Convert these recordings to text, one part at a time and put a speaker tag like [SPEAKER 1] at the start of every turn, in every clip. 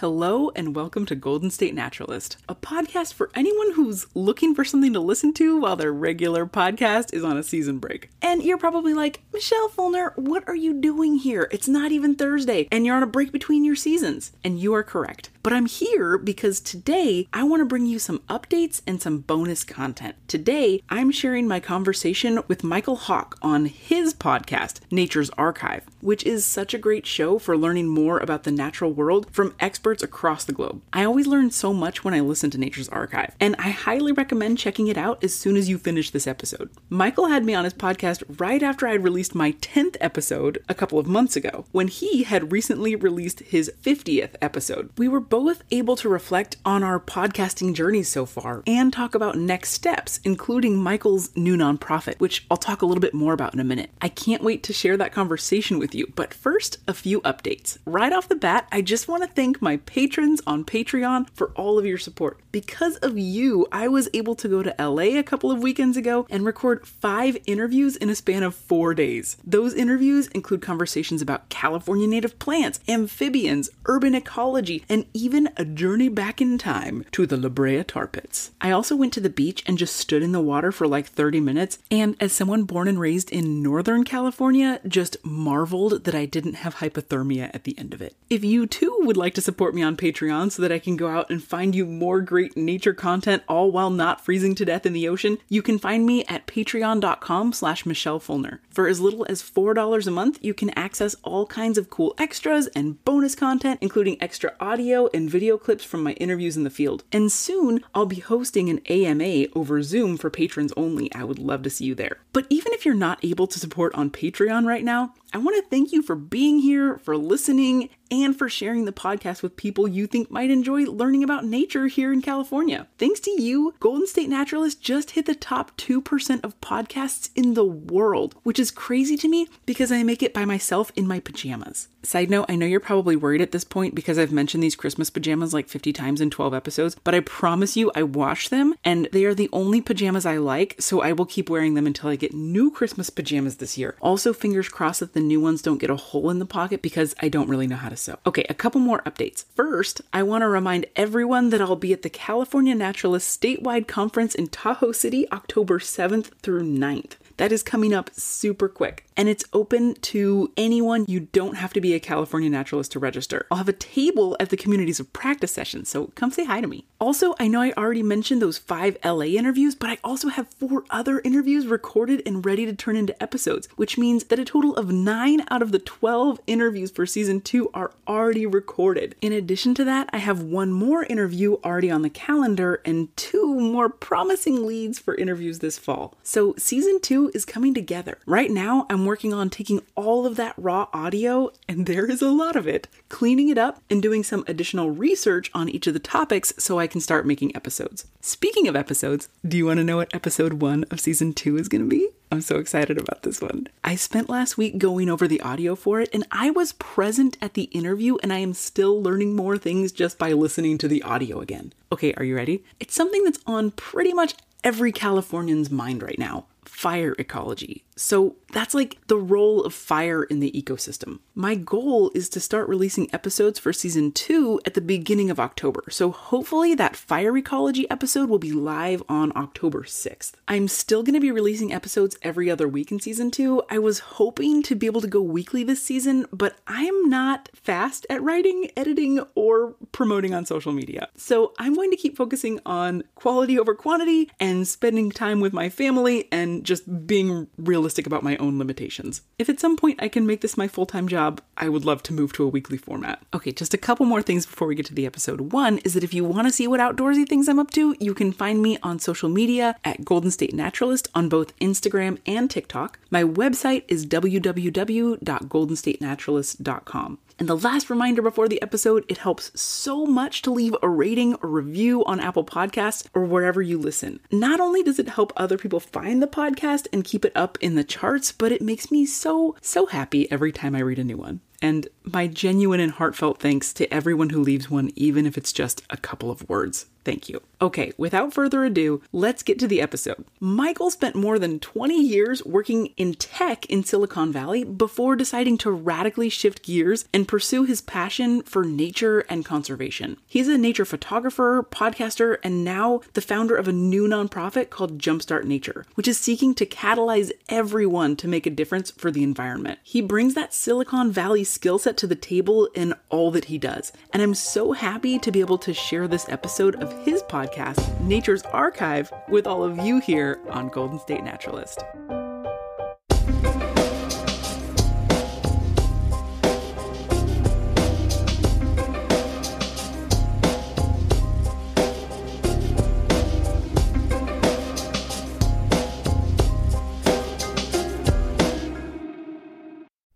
[SPEAKER 1] Hello, and welcome to Golden State Naturalist, a podcast for anyone who's looking for something to listen to while their regular podcast is on a season break. And you're probably like, Michelle Fulner, what are you doing here? It's not even Thursday, and you're on a break between your seasons. And you are correct. But I'm here because today I want to bring you some updates and some bonus content. Today, I'm sharing my conversation with Michael Hawk on his podcast, Nature's Archive, which is such a great show for learning more about the natural world from experts across the globe. I always learn so much when I listen to Nature's Archive, and I highly recommend checking it out as soon as you finish this episode. Michael had me on his podcast right after I released my 10th episode a couple of months ago, when he had recently released his 50th episode. We were both able to reflect on our podcasting journeys so far and talk about next steps, including Michael's new nonprofit, which I'll talk a little bit more about in a minute. I can't wait to share that conversation with you, but first, a few updates. Right off the bat, I just want to thank my patrons on Patreon for all of your support. Because of you, I was able to go to LA a couple of weekends ago and record five interviews in a span of four days. Those interviews include conversations about California native plants, amphibians, urban ecology, and even a journey back in time to the La Brea tar pits. I also went to the beach and just stood in the water for like 30 minutes, and as someone born and raised in Northern California, just marveled that I didn't have hypothermia at the end of it. If you too would like to support me on Patreon so that I can go out and find you more great nature content all while not freezing to death in the ocean, you can find me at patreon.com slash Michelle Fulner. For as little as $4 a month, you can access all kinds of cool extras and bonus content, including extra audio and video clips from my interviews in the field. And soon, I'll be hosting an AMA over Zoom for patrons only. I would love to see you there. But even if you're not able to support on Patreon right now, I want to thank you for being here, for listening, and for sharing the podcast with people you think might enjoy learning about nature here in California. Thanks to you, Golden State Naturalist just hit the top 2% of podcasts in the world, which is crazy to me because I make it by myself in my pajamas. Side note, I know you're probably worried at this point because I've mentioned these Christmas pajamas like 50 times in 12 episodes, but I promise you I wash them and they are the only pajamas I like, so I will keep wearing them until I get new Christmas pajamas this year. Also, fingers crossed that the new ones don't get a hole in the pocket because I don't really know how to sew. Okay, a couple more updates. First, I want to remind everyone that I'll be at the California Naturalist Statewide Conference in Tahoe City October 7th through 9th. That is coming up super quick. And it's open to anyone. You don't have to be a California naturalist to register. I'll have a table at the communities of practice sessions, so come say hi to me. Also, I know I already mentioned those five LA interviews, but I also have four other interviews recorded and ready to turn into episodes, which means that a total of nine out of the 12 interviews for season two are already recorded. In addition to that, I have one more interview already on the calendar and two more promising leads for interviews this fall. So, season two is coming together. Right now, I'm working on taking all of that raw audio, and there is a lot of it, cleaning it up, and doing some additional research on each of the topics so I can start making episodes. Speaking of episodes, do you want to know what episode one of season two is going to be? I'm so excited about this one. I spent last week going over the audio for it, and I was present at the interview, and I am still learning more things just by listening to the audio again. Okay, are you ready? It's something that's on pretty much every Californian's mind right now fire ecology. So that's like the role of fire in the ecosystem. My goal is to start releasing episodes for season two at the beginning of October. So hopefully that fire ecology episode will be live on October 6th. I'm still going to be releasing episodes every other week in season two. I was hoping to be able to go weekly this season, but I'm not fast at writing, editing, or promoting on social media. So I'm going to keep focusing on quality over quantity and spending time with my family and just being realistic about my own limitations. If at some point I can make this my full time job, I would love to move to a weekly format. Okay, just a couple more things before we get to the episode. One is that if you want to see what outdoorsy things I'm up to, you can find me on social media at Golden State Naturalist on both Instagram and TikTok. My website is www.goldenstatenaturalist.com. And the last reminder before the episode, it helps so much to leave a rating or review on Apple Podcasts or wherever you listen. Not only does it help other people find the podcast and keep it up in the charts, but it makes me so, so happy every time I read a new one. and my genuine and heartfelt thanks to everyone who leaves one, even if it's just a couple of words. Thank you. Okay, without further ado, let's get to the episode. Michael spent more than 20 years working in tech in Silicon Valley before deciding to radically shift gears and pursue his passion for nature and conservation. He's a nature photographer, podcaster, and now the founder of a new nonprofit called Jumpstart Nature, which is seeking to catalyze everyone to make a difference for the environment. He brings that Silicon Valley skill set to the table in all that he does, and I'm so happy to be able to share this episode of his podcast, Nature's Archive, with all of you here on Golden State Naturalist.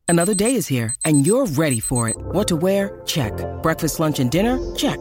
[SPEAKER 2] Another day is here, and you're ready for it. What to wear? Check. Breakfast, lunch, and dinner? Check.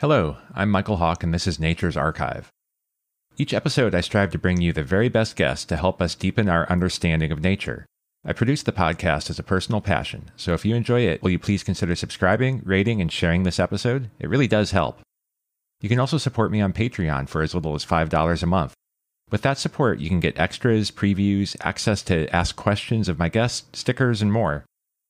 [SPEAKER 3] Hello, I'm Michael Hawk, and this is Nature's Archive. Each episode, I strive to bring you the very best guests to help us deepen our understanding of nature. I produce the podcast as a personal passion, so if you enjoy it, will you please consider subscribing, rating, and sharing this episode? It really does help. You can also support me on Patreon for as little as $5 a month. With that support, you can get extras, previews, access to ask questions of my guests, stickers, and more.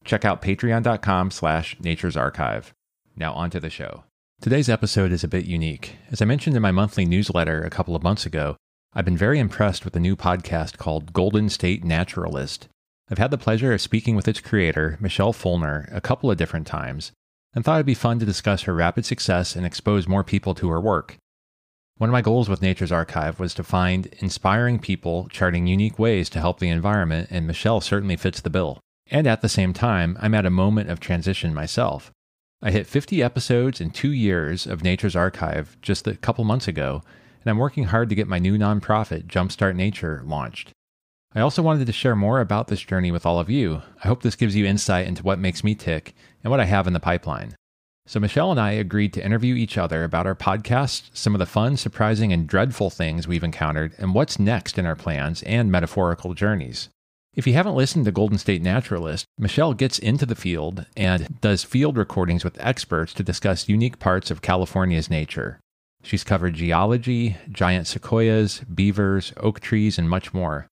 [SPEAKER 3] Check out patreon.com slash nature's archive. Now on to the show. Today's episode is a bit unique. As I mentioned in my monthly newsletter a couple of months ago, I've been very impressed with a new podcast called Golden State Naturalist. I've had the pleasure of speaking with its creator, Michelle Fulner, a couple of different times, and thought it'd be fun to discuss her rapid success and expose more people to her work. One of my goals with Nature's Archive was to find inspiring people charting unique ways to help the environment, and Michelle certainly fits the bill. And at the same time, I'm at a moment of transition myself. I hit 50 episodes in two years of Nature's Archive just a couple months ago, and I'm working hard to get my new nonprofit, Jumpstart Nature, launched. I also wanted to share more about this journey with all of you. I hope this gives you insight into what makes me tick and what I have in the pipeline. So, Michelle and I agreed to interview each other about our podcast, some of the fun, surprising, and dreadful things we've encountered, and what's next in our plans and metaphorical journeys. If you haven't listened to Golden State Naturalist, Michelle gets into the field and does field recordings with experts to discuss unique parts of California's nature. She's covered geology, giant sequoias, beavers, oak trees, and much more.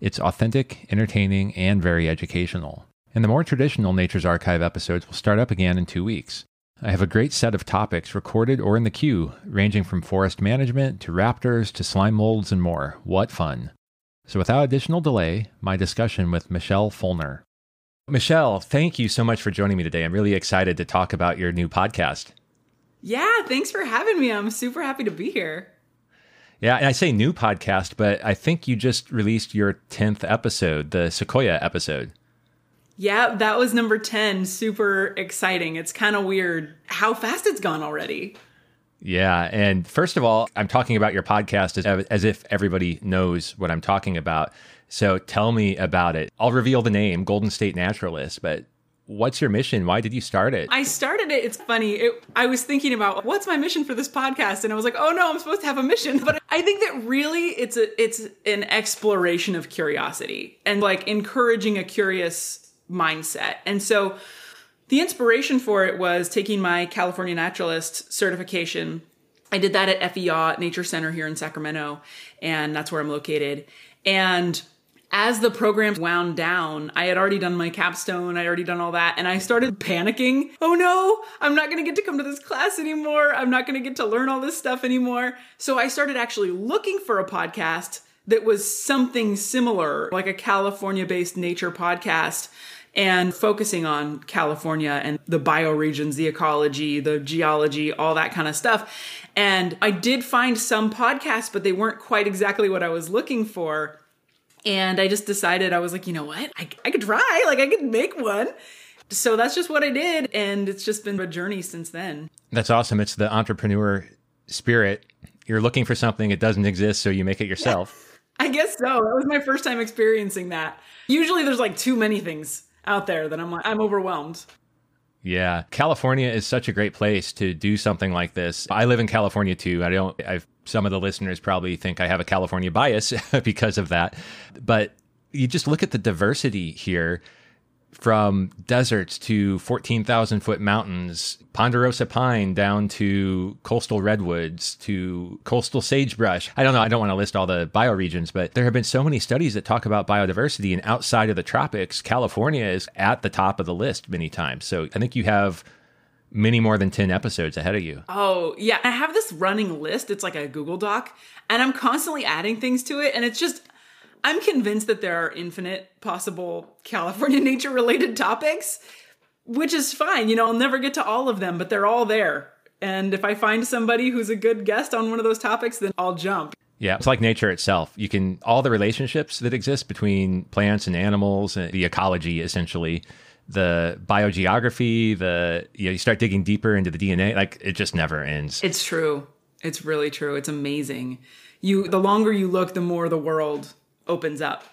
[SPEAKER 3] It's authentic, entertaining, and very educational. And the more traditional Nature's Archive episodes will start up again in two weeks. I have a great set of topics recorded or in the queue, ranging from forest management to raptors to slime molds and more. What fun! So, without additional delay, my discussion with Michelle Fulner. Michelle, thank you so much for joining me today. I'm really excited to talk about your new podcast.
[SPEAKER 1] Yeah, thanks for having me. I'm super happy to be here.
[SPEAKER 3] Yeah, and I say new podcast, but I think you just released your 10th episode, the Sequoia episode.
[SPEAKER 1] Yeah, that was number 10. Super exciting. It's kind of weird how fast it's gone already.
[SPEAKER 3] Yeah. And first of all, I'm talking about your podcast as, as if everybody knows what I'm talking about. So tell me about it. I'll reveal the name, Golden State Naturalist, but what's your mission? Why did you start it?
[SPEAKER 1] I started it. It's funny. It, I was thinking about what's my mission for this podcast, and I was like, oh no, I'm supposed to have a mission. But I think that really it's a it's an exploration of curiosity and like encouraging a curious mindset. And so the inspiration for it was taking my California Naturalist certification. I did that at Effie Yeaw Nature Center here in Sacramento, and that's where I'm located. And as the program wound down, I had already done my capstone, I already done all that, and I started panicking. Oh no, I'm not gonna get to come to this class anymore. I'm not gonna get to learn all this stuff anymore. So I started actually looking for a podcast that was something similar, like a California based nature podcast and focusing on California and the bioregions, the ecology, the geology, all that kind of stuff. And I did find some podcasts, but they weren't quite exactly what I was looking for. And I just decided, I was like, you know what? I, I could try, like, I could make one. So that's just what I did. And it's just been a journey since then.
[SPEAKER 3] That's awesome. It's the entrepreneur spirit. You're looking for something, it doesn't exist, so you make it yourself.
[SPEAKER 1] I guess so. That was my first time experiencing that. Usually there's like too many things out there that I'm like, I'm overwhelmed.
[SPEAKER 3] Yeah, California is such a great place to do something like this. I live in California too. I don't. I've some of the listeners probably think I have a California bias because of that, but you just look at the diversity here from deserts to 14,000 foot mountains, ponderosa pine down to coastal redwoods to coastal sagebrush. I don't know, I don't want to list all the bioregions, but there have been so many studies that talk about biodiversity and outside of the tropics, California is at the top of the list many times. So I think you have many more than 10 episodes ahead of you.
[SPEAKER 1] Oh, yeah. I have this running list. It's like a Google Doc, and I'm constantly adding things to it. And it's just, I'm convinced that there are infinite possible California nature related topics, which is fine. You know, I'll never get to all of them, but they're all there. And if I find somebody who's a good guest on one of those topics, then I'll jump.
[SPEAKER 3] Yeah, it's like nature itself. You can, all the relationships that exist between plants and animals, and the ecology essentially, the biogeography, the, you know, you start digging deeper into the DNA, like it just never ends.
[SPEAKER 1] It's true. It's really true. It's amazing. You, the longer you look, the more the world opens up.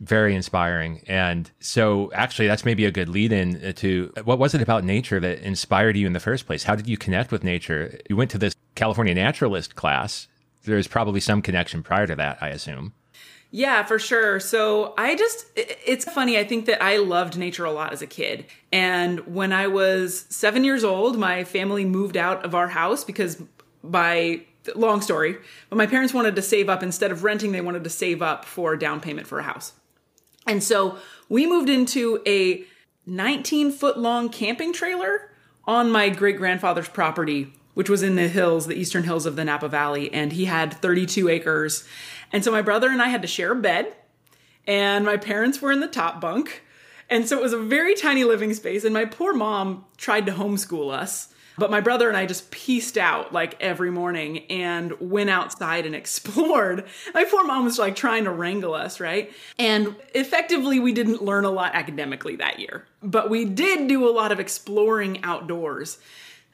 [SPEAKER 3] Very inspiring. And so, actually, that's maybe a good lead in uh, to what was it about nature that inspired you in the first place? How did you connect with nature? You went to this California naturalist class. There's probably some connection prior to that, I assume.
[SPEAKER 1] Yeah, for sure. So I just, it's funny. I think that I loved nature a lot as a kid. And when I was seven years old, my family moved out of our house because by long story, but my parents wanted to save up instead of renting, they wanted to save up for a down payment for a house. And so we moved into a 19 foot long camping trailer on my great grandfather's property, which was in the hills, the eastern hills of the Napa Valley. And he had 32 acres. And so my brother and I had to share a bed, and my parents were in the top bunk. And so it was a very tiny living space. And my poor mom tried to homeschool us. But my brother and I just pieced out like every morning and went outside and explored. My poor mom was like trying to wrangle us, right? And effectively, we didn't learn a lot academically that year, but we did do a lot of exploring outdoors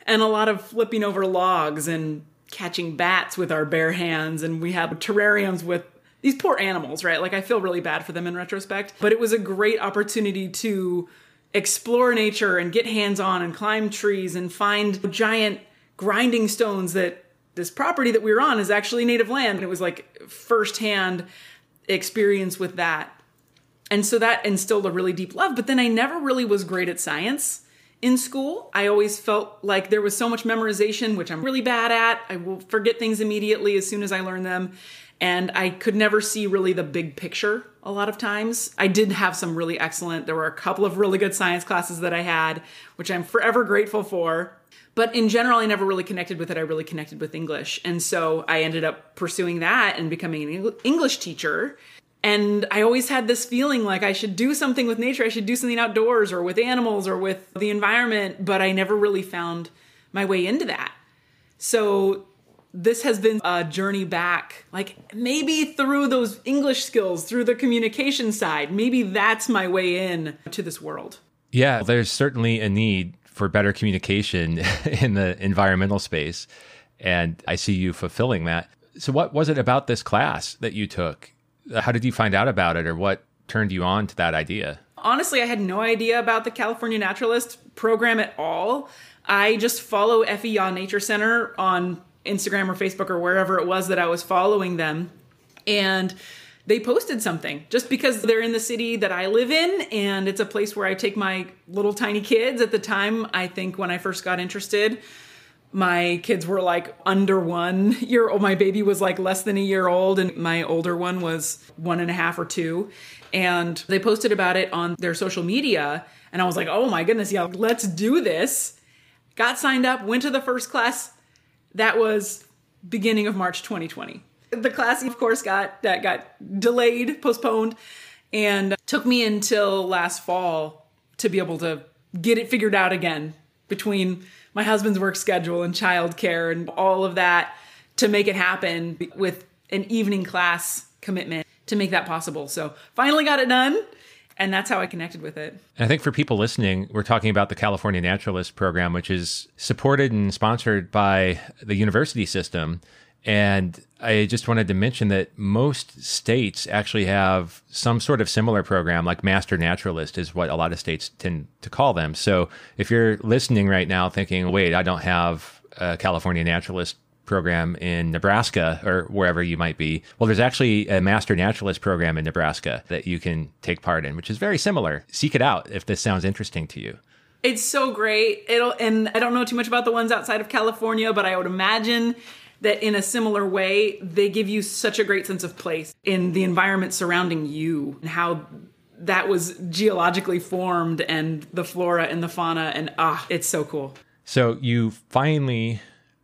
[SPEAKER 1] and a lot of flipping over logs and catching bats with our bare hands. And we had terrariums with these poor animals, right? Like I feel really bad for them in retrospect, but it was a great opportunity to explore nature and get hands on and climb trees and find giant grinding stones that this property that we were on is actually native land. And it was like firsthand experience with that. And so that instilled a really deep love. But then I never really was great at science in school. I always felt like there was so much memorization, which I'm really bad at. I will forget things immediately as soon as I learn them and I could never see really the big picture a lot of times. I did have some really excellent, there were a couple of really good science classes that I had, which I'm forever grateful for. But in general, I never really connected with it. I really connected with English. And so I ended up pursuing that and becoming an English teacher. And I always had this feeling like I should do something with nature. I should do something outdoors or with animals or with the environment. But I never really found my way into that. So this has been a journey back, like maybe through those English skills, through the communication side. Maybe that's my way in to this world.
[SPEAKER 3] Yeah, there's certainly a need for better communication in the environmental space. And I see you fulfilling that. So, what was it about this class that you took? How did you find out about it, or what turned you on to that idea?
[SPEAKER 1] Honestly, I had no idea about the California Naturalist program at all. I just follow Effie Yeaw Nature Center on Instagram or Facebook or wherever it was that I was following them. And they posted something just because they're in the city that I live in and it's a place where I take my little tiny kids. At the time, I think when I first got interested, my kids were like under one year old. My baby was like less than a year old, and my older one was one and a half or two. And they posted about it on their social media. And I was like, oh my goodness, yeah, let's do this. Got signed up, went to the first class. That was beginning of March 2020. The class, of course, got that got delayed, postponed, and took me until last fall to be able to get it figured out again between my husband's work schedule and childcare and all of that to make it happen with an evening class commitment to make that possible. So finally got it done. And that's how I connected with it.
[SPEAKER 3] I think for people listening, we're talking about the California Naturalist Program, which is supported and sponsored by the university system. And I just wanted to mention that most states actually have some sort of similar program, like Master Naturalist is what a lot of states tend to call them. So if you're listening right now thinking, wait, I don't have a California Naturalist program in Nebraska or wherever you might be. Well, there's actually a Master Naturalist program in Nebraska that you can take part in, which is very similar. Seek it out if this sounds interesting to you.
[SPEAKER 1] It's so great. It'll and I don't know too much about the ones outside of California, but I would imagine that in a similar way, they give you such a great sense of place in the environment surrounding you and how that was geologically formed and the flora and the fauna and ah, it's so cool.
[SPEAKER 3] So you finally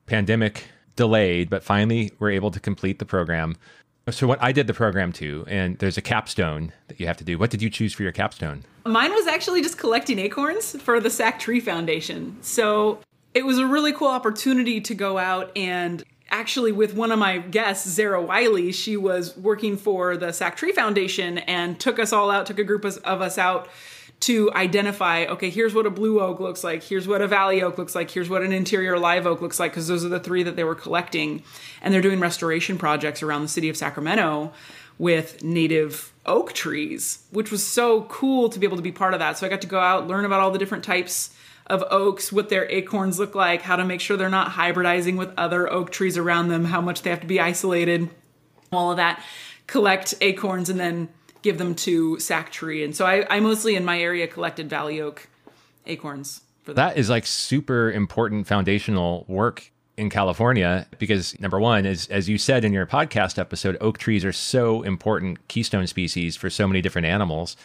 [SPEAKER 3] pandemic delayed, but finally were able to complete the program. So what I did the program too, and there's a capstone that you have to do. What did you choose for your capstone?
[SPEAKER 1] Mine was actually just collecting acorns for the Sac Tree Foundation. So it was a really cool opportunity to go out and actually with one of my guests, Zara Wiley, she was working for the Sac Tree Foundation and took us all out, took a group of us out to identify okay here's what a blue oak looks like here's what a valley oak looks like here's what an interior live oak looks like because those are the three that they were collecting and they're doing restoration projects around the city of sacramento with native oak trees which was so cool to be able to be part of that so i got to go out learn about all the different types of oaks, what their acorns look like, how to make sure they're not hybridizing with other oak trees around them, how much they have to be isolated, all of that. Collect acorns and then give them to Sac Tree. And so I, I mostly in my area collected Valley Oak acorns.
[SPEAKER 3] For that. that is like super important foundational work in California because number one is as you said in your podcast episode, oak trees are so important keystone species for so many different animals.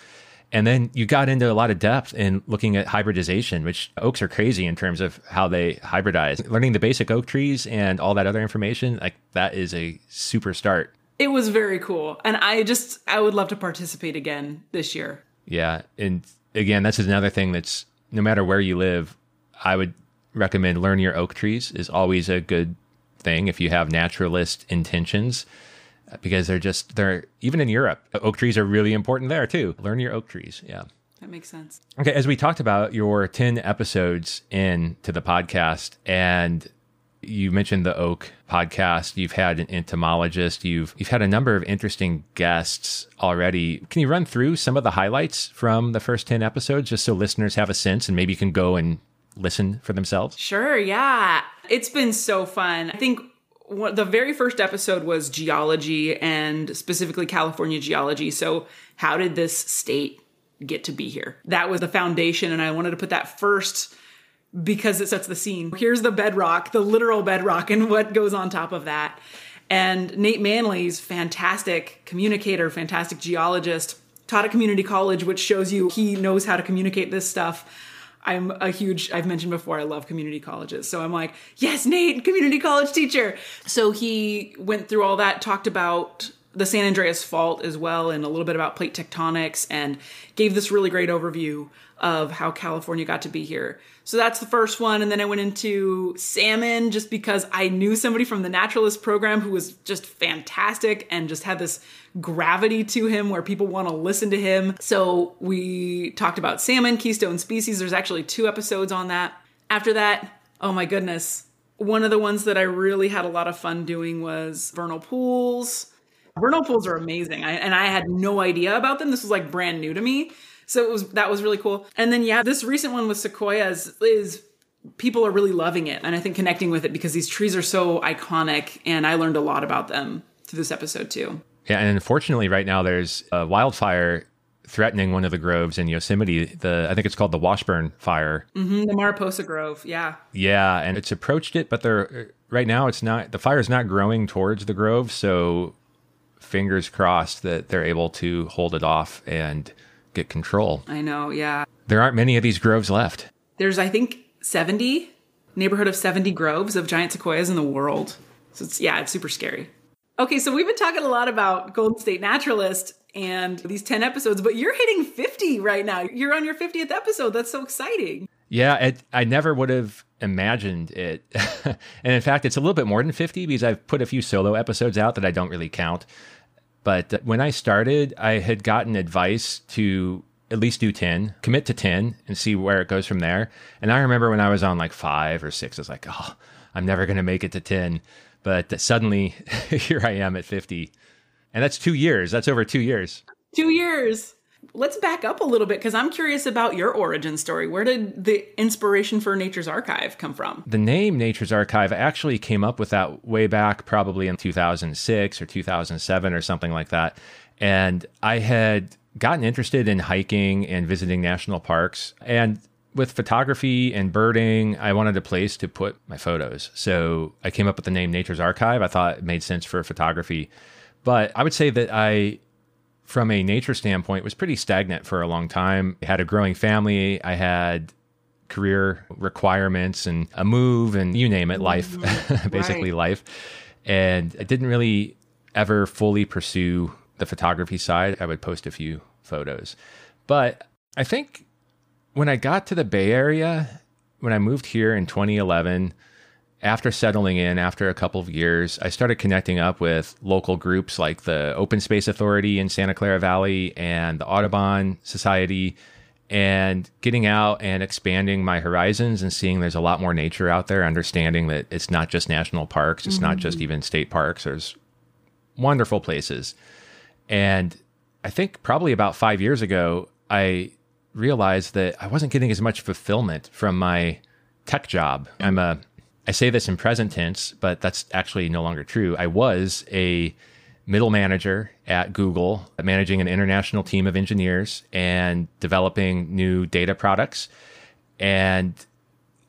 [SPEAKER 3] And then you got into a lot of depth in looking at hybridization, which oaks are crazy in terms of how they hybridize. Learning the basic oak trees and all that other information, like that is a super start.
[SPEAKER 1] It was very cool. And I just, I would love to participate again this year.
[SPEAKER 3] Yeah. And again, that's another thing that's no matter where you live, I would recommend learn your oak trees is always a good thing if you have naturalist intentions because they're just they're even in Europe, oak trees are really important there too. Learn your oak trees. Yeah.
[SPEAKER 1] That makes sense.
[SPEAKER 3] Okay, as we talked about your 10 episodes in to the podcast and you mentioned the oak podcast. You've had an entomologist. You've you've had a number of interesting guests already. Can you run through some of the highlights from the first 10 episodes just so listeners have a sense and maybe can go and listen for themselves?
[SPEAKER 1] Sure yeah. It's been so fun. I think the very first episode was geology and specifically California geology. So, how did this state get to be here? That was the foundation, and I wanted to put that first because it sets the scene. Here's the bedrock, the literal bedrock, and what goes on top of that. And Nate Manley's fantastic communicator, fantastic geologist, taught at community college, which shows you he knows how to communicate this stuff I'm a huge, I've mentioned before, I love community colleges. So I'm like, yes, Nate, community college teacher. So he went through all that, talked about the San Andreas Fault as well, and a little bit about plate tectonics, and gave this really great overview of how California got to be here. So that's the first one. And then I went into salmon just because I knew somebody from the naturalist program who was just fantastic and just had this gravity to him where people want to listen to him. So we talked about salmon, keystone species. There's actually two episodes on that. After that, oh my goodness. One of the ones that I really had a lot of fun doing was vernal pools. Vernal pools are amazing. I, and I had no idea about them. This was like brand new to me. So it was that was really cool. And then yeah, this recent one with sequoias is people are really loving it and I think connecting with it because these trees are so iconic and I learned a lot about them through this episode too.
[SPEAKER 3] Yeah, and unfortunately right now there's a wildfire threatening one of the groves in Yosemite. The I think it's called the Washburn Fire.
[SPEAKER 1] Mm-hmm, the Mariposa Grove, yeah.
[SPEAKER 3] Yeah, and it's approached it, but they're right now it's not the fire is not growing towards the grove, so fingers crossed that they're able to hold it off and get control.
[SPEAKER 1] I know, yeah.
[SPEAKER 3] There aren't many of these groves left.
[SPEAKER 1] There's I think 70 neighborhood of 70 groves of giant sequoias in the world. So it's yeah, it's super scary. Okay, so we've been talking a lot about Golden State Naturalist and these 10 episodes, but you're hitting 50 right now. You're on your 50th episode. That's so exciting.
[SPEAKER 3] Yeah, it, I never would have imagined it. and in fact, it's a little bit more than 50 because I've put a few solo episodes out that I don't really count. But when I started, I had gotten advice to at least do 10, commit to 10 and see where it goes from there. And I remember when I was on like five or six, I was like, oh, I'm never going to make it to 10. But suddenly here I am at 50. And that's two years. That's over two years.
[SPEAKER 1] Two years. Let's back up a little bit because I'm curious about your origin story. Where did the inspiration for Nature's Archive come from?
[SPEAKER 3] The name Nature's Archive actually came up with that way back probably in 2006 or 2007 or something like that. And I had gotten interested in hiking and visiting national parks. And with photography and birding, I wanted a place to put my photos. So I came up with the name Nature's Archive. I thought it made sense for photography. But I would say that I, from a nature standpoint, was pretty stagnant for a long time. I had a growing family. I had career requirements and a move and you name it, life, mm-hmm. basically right. life. And I didn't really ever fully pursue the photography side. I would post a few photos. But I think when I got to the Bay Area, when I moved here in 2011, after settling in after a couple of years, I started connecting up with local groups like the Open Space Authority in Santa Clara Valley and the Audubon Society and getting out and expanding my horizons and seeing there's a lot more nature out there, understanding that it's not just national parks, it's mm-hmm. not just mm-hmm. even state parks. There's wonderful places. And I think probably about five years ago, I realized that I wasn't getting as much fulfillment from my tech job. I'm a I say this in present tense, but that's actually no longer true. I was a middle manager at Google, managing an international team of engineers and developing new data products. And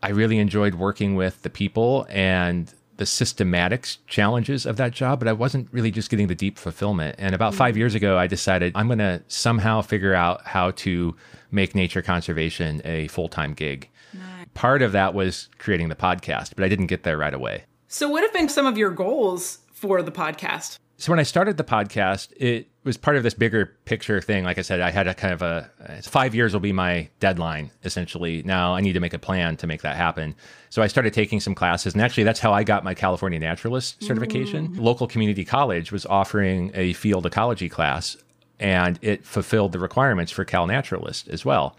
[SPEAKER 3] I really enjoyed working with the people and the systematics challenges of that job, but I wasn't really just getting the deep fulfillment. And about hmm. five years ago, I decided I'm going to somehow figure out how to make nature conservation a full time gig. Part of that was creating the podcast, but I didn't get there right away.
[SPEAKER 1] So, what have been some of your goals for the podcast?
[SPEAKER 3] So, when I started the podcast, it was part of this bigger picture thing. Like I said, I had a kind of a five years will be my deadline, essentially. Now I need to make a plan to make that happen. So, I started taking some classes. And actually, that's how I got my California Naturalist certification. Mm. Local community college was offering a field ecology class and it fulfilled the requirements for Cal Naturalist as well.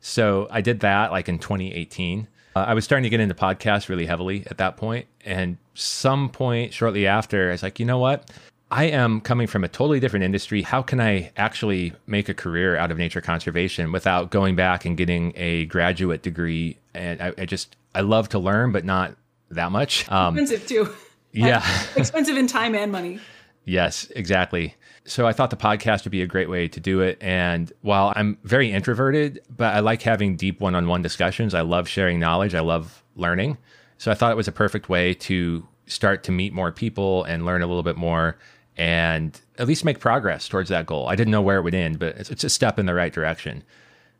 [SPEAKER 3] So I did that like in 2018. Uh, I was starting to get into podcasts really heavily at that point, and some point shortly after, I was like, you know what? I am coming from a totally different industry. How can I actually make a career out of nature conservation without going back and getting a graduate degree? And I, I just I love to learn, but not that much.
[SPEAKER 1] Um, expensive too.
[SPEAKER 3] Yeah,
[SPEAKER 1] expensive in time and money.
[SPEAKER 3] Yes, exactly. So I thought the podcast would be a great way to do it. And while I'm very introverted, but I like having deep one on one discussions, I love sharing knowledge, I love learning. So I thought it was a perfect way to start to meet more people and learn a little bit more and at least make progress towards that goal. I didn't know where it would end, but it's, it's a step in the right direction.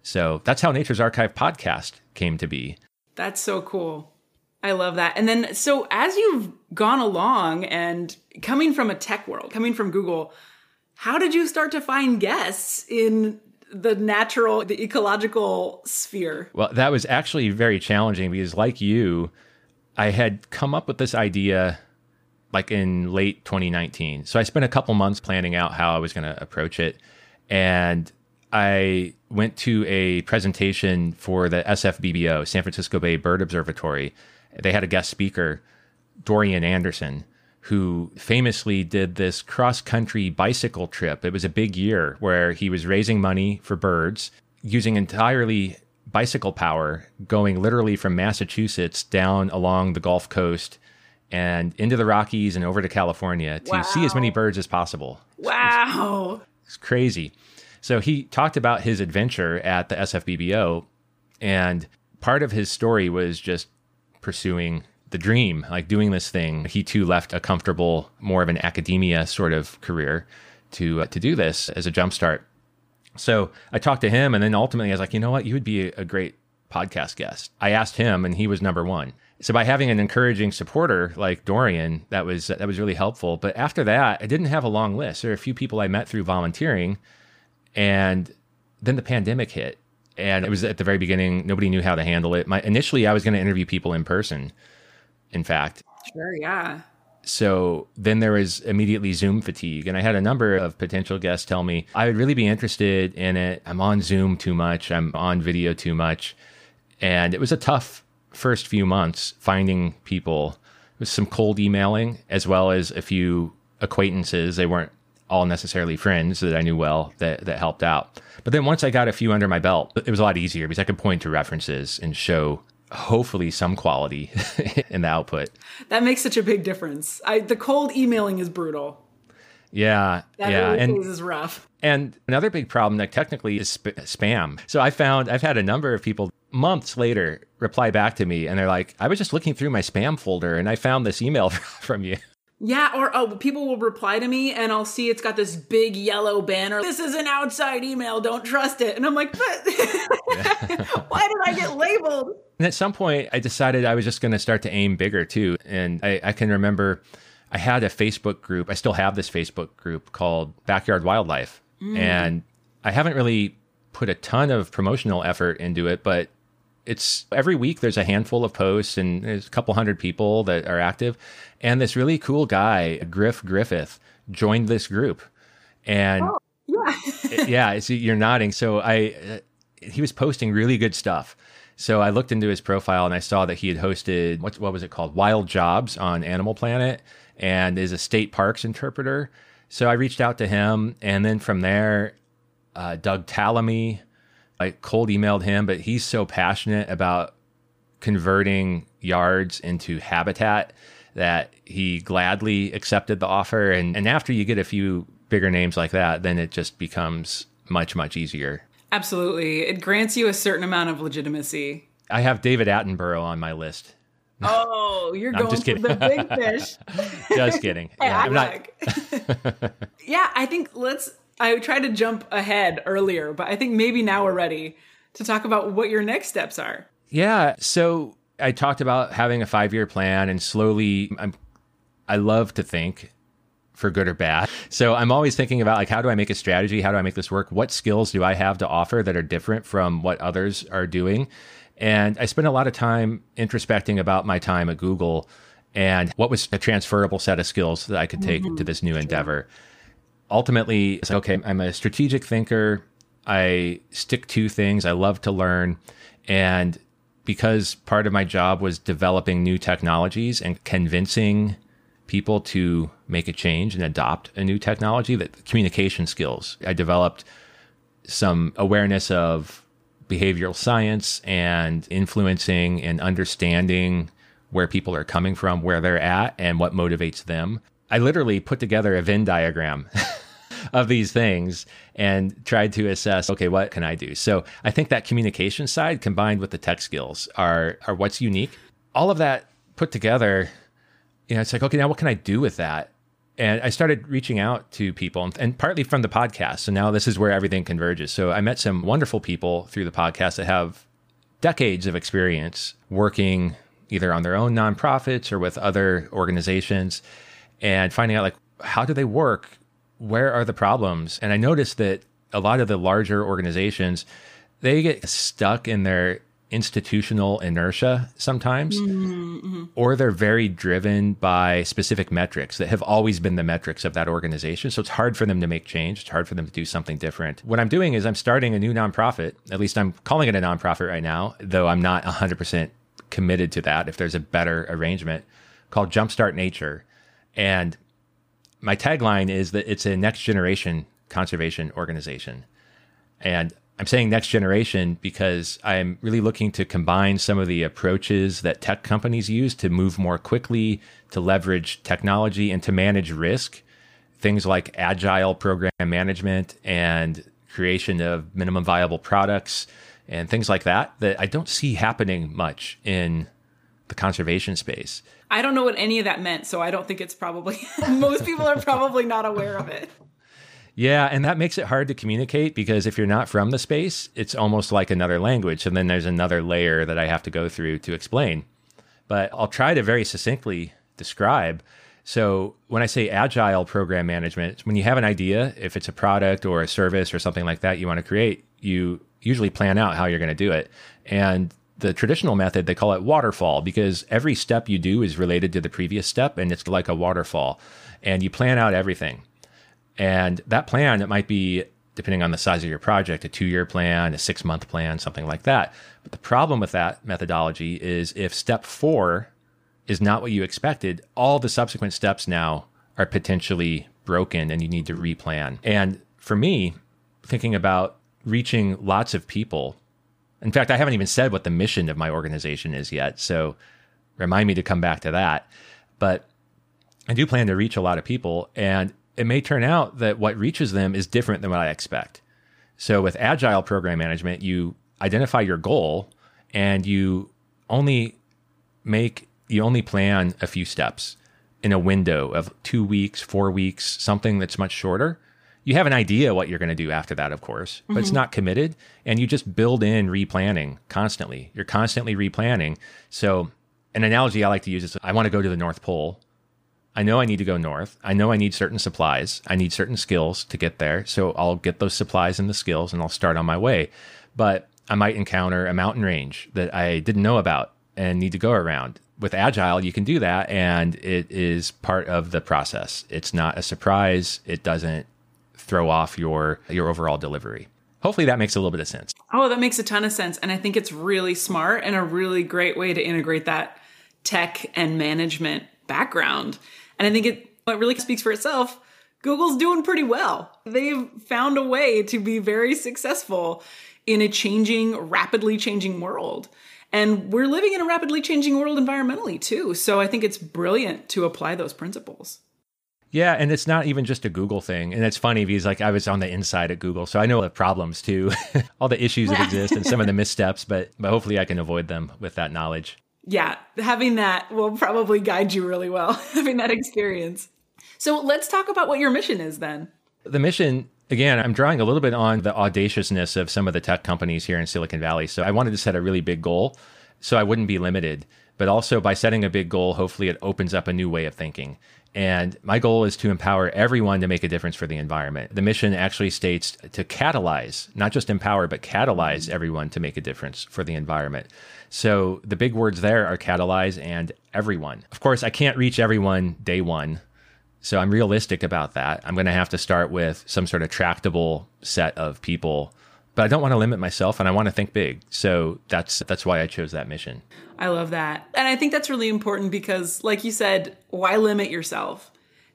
[SPEAKER 3] So that's how Nature's Archive podcast came to be.
[SPEAKER 1] That's so cool. I love that. And then, so as you've gone along and coming from a tech world, coming from Google, how did you start to find guests in the natural, the ecological sphere?
[SPEAKER 3] Well, that was actually very challenging because, like you, I had come up with this idea like in late 2019. So I spent a couple months planning out how I was going to approach it. And I went to a presentation for the SFBBO, San Francisco Bay Bird Observatory. They had a guest speaker, Dorian Anderson who famously did this cross country bicycle trip. It was a big year where he was raising money for birds using entirely bicycle power, going literally from Massachusetts down along the Gulf Coast and into the Rockies and over to California to wow. see as many birds as possible.
[SPEAKER 1] Wow.
[SPEAKER 3] It's, it's crazy. So he talked about his adventure at the SFBBO, and part of his story was just pursuing the dream, like doing this thing. He too left a comfortable, more of an academia sort of career to uh, to do this as a jumpstart. So I talked to him, and then ultimately I was like, you know what, you would be a great podcast guest. I asked him, and he was number one. So by having an encouraging supporter like Dorian, that was that was really helpful. But after that, I didn't have a long list. There are a few people I met through volunteering, and then the pandemic hit, and it was at the very beginning. Nobody knew how to handle it. My initially, I was going to interview people in person. In fact,
[SPEAKER 1] sure, yeah.
[SPEAKER 3] So then there was immediately Zoom fatigue. And I had a number of potential guests tell me, I would really be interested in it. I'm on Zoom too much, I'm on video too much. And it was a tough first few months finding people with some cold emailing, as well as a few acquaintances. They weren't all necessarily friends that I knew well that, that helped out. But then once I got a few under my belt, it was a lot easier because I could point to references and show hopefully some quality in the output.
[SPEAKER 1] That makes such a big difference. I, the cold emailing is brutal.
[SPEAKER 3] Yeah,
[SPEAKER 1] that
[SPEAKER 3] yeah,
[SPEAKER 1] really and is rough.
[SPEAKER 3] And another big problem, that technically, is sp- spam. So I found I've had a number of people months later reply back to me, and they're like, "I was just looking through my spam folder, and I found this email from you."
[SPEAKER 1] Yeah, or oh, people will reply to me and I'll see it's got this big yellow banner. This is an outside email. Don't trust it. And I'm like, but why did I get labeled?
[SPEAKER 3] And at some point, I decided I was just going to start to aim bigger too. And I, I can remember I had a Facebook group. I still have this Facebook group called Backyard Wildlife. Mm. And I haven't really put a ton of promotional effort into it, but it's every week there's a handful of posts and there's a couple hundred people that are active. And this really cool guy, Griff Griffith, joined this group. And oh, yeah, yeah, you're nodding. So I, uh, he was posting really good stuff. So I looked into his profile and I saw that he had hosted what what was it called, Wild Jobs on Animal Planet, and is a state parks interpreter. So I reached out to him, and then from there, uh, Doug Tallamy, I cold emailed him, but he's so passionate about converting yards into habitat that he gladly accepted the offer. And, and after you get a few bigger names like that, then it just becomes much, much easier.
[SPEAKER 1] Absolutely. It grants you a certain amount of legitimacy.
[SPEAKER 3] I have David Attenborough on my list.
[SPEAKER 1] Oh, you're no, going for the big fish.
[SPEAKER 3] just kidding.
[SPEAKER 1] Yeah, I'm not. yeah, I think let's I tried to jump ahead earlier, but I think maybe now we're ready to talk about what your next steps are.
[SPEAKER 3] Yeah. So I talked about having a five year plan and slowly I'm I love to think for good or bad. So I'm always thinking about like how do I make a strategy? How do I make this work? What skills do I have to offer that are different from what others are doing? And I spent a lot of time introspecting about my time at Google and what was a transferable set of skills that I could take mm-hmm. to this new endeavor ultimately, it's like, okay, I'm a strategic thinker. I stick to things. I love to learn. And because part of my job was developing new technologies and convincing people to make a change and adopt a new technology, that communication skills, I developed some awareness of behavioral science and influencing and understanding where people are coming from, where they're at, and what motivates them. I literally put together a Venn diagram of these things and tried to assess, okay, what can I do? So I think that communication side combined with the tech skills are are what's unique. All of that put together, you know, it's like, okay, now what can I do with that? And I started reaching out to people and, and partly from the podcast. So now this is where everything converges. So I met some wonderful people through the podcast that have decades of experience working either on their own nonprofits or with other organizations and finding out like how do they work? Where are the problems? And i noticed that a lot of the larger organizations they get stuck in their institutional inertia sometimes mm-hmm. or they're very driven by specific metrics that have always been the metrics of that organization. So it's hard for them to make change. It's hard for them to do something different. What i'm doing is i'm starting a new nonprofit. At least i'm calling it a nonprofit right now though i'm not 100% committed to that if there's a better arrangement called jumpstart nature and my tagline is that it's a next generation conservation organization. And I'm saying next generation because I'm really looking to combine some of the approaches that tech companies use to move more quickly, to leverage technology, and to manage risk. Things like agile program management and creation of minimum viable products and things like that that I don't see happening much in the conservation space.
[SPEAKER 1] I don't know what any of that meant, so I don't think it's probably most people are probably not aware of it.
[SPEAKER 3] Yeah, and that makes it hard to communicate because if you're not from the space, it's almost like another language. And then there's another layer that I have to go through to explain. But I'll try to very succinctly describe. So, when I say agile program management, when you have an idea, if it's a product or a service or something like that you want to create, you usually plan out how you're going to do it. And the traditional method, they call it waterfall because every step you do is related to the previous step and it's like a waterfall. And you plan out everything. And that plan, it might be, depending on the size of your project, a two year plan, a six month plan, something like that. But the problem with that methodology is if step four is not what you expected, all the subsequent steps now are potentially broken and you need to replan. And for me, thinking about reaching lots of people, in fact, I haven't even said what the mission of my organization is yet. So remind me to come back to that. But I do plan to reach a lot of people. And it may turn out that what reaches them is different than what I expect. So with agile program management, you identify your goal and you only make you only plan a few steps in a window of 2 weeks, 4 weeks, something that's much shorter. You have an idea what you're going to do after that, of course, but mm-hmm. it's not committed and you just build in replanning constantly. You're constantly replanning. So an analogy I like to use is I want to go to the North Pole I know I need to go north. I know I need certain supplies. I need certain skills to get there. So I'll get those supplies and the skills and I'll start on my way. But I might encounter a mountain range that I didn't know about and need to go around. With Agile, you can do that and it is part of the process. It's not a surprise. It doesn't throw off your your overall delivery. Hopefully that makes a little bit of sense.
[SPEAKER 1] Oh, that makes a ton of sense. And I think it's really smart and a really great way to integrate that tech and management background and I think it, it really speaks for itself. Google's doing pretty well. They've found a way to be very successful in a changing, rapidly changing world. And we're living in a rapidly changing world environmentally too. So I think it's brilliant to apply those principles.
[SPEAKER 3] Yeah, and it's not even just a Google thing. And it's funny because like I was on the inside at Google, so I know the problems too, all the issues that exist and some of the missteps, but but hopefully I can avoid them with that knowledge
[SPEAKER 1] yeah, having that will probably guide you really well, having that experience. So let's talk about what your mission is then.
[SPEAKER 3] The mission, again, I'm drawing a little bit on the audaciousness of some of the tech companies here in Silicon Valley. So I wanted to set a really big goal so I wouldn't be limited. But also by setting a big goal, hopefully it opens up a new way of thinking. And my goal is to empower everyone to make a difference for the environment. The mission actually states to catalyze, not just empower, but catalyze everyone to make a difference for the environment. So the big words there are catalyze and everyone. Of course, I can't reach everyone day one. So I'm realistic about that. I'm going to have to start with some sort of tractable set of people, but I don't want to limit myself and I want to think big. So that's that's why I chose that mission.
[SPEAKER 1] I love that. And I think that's really important because like you said, why limit yourself?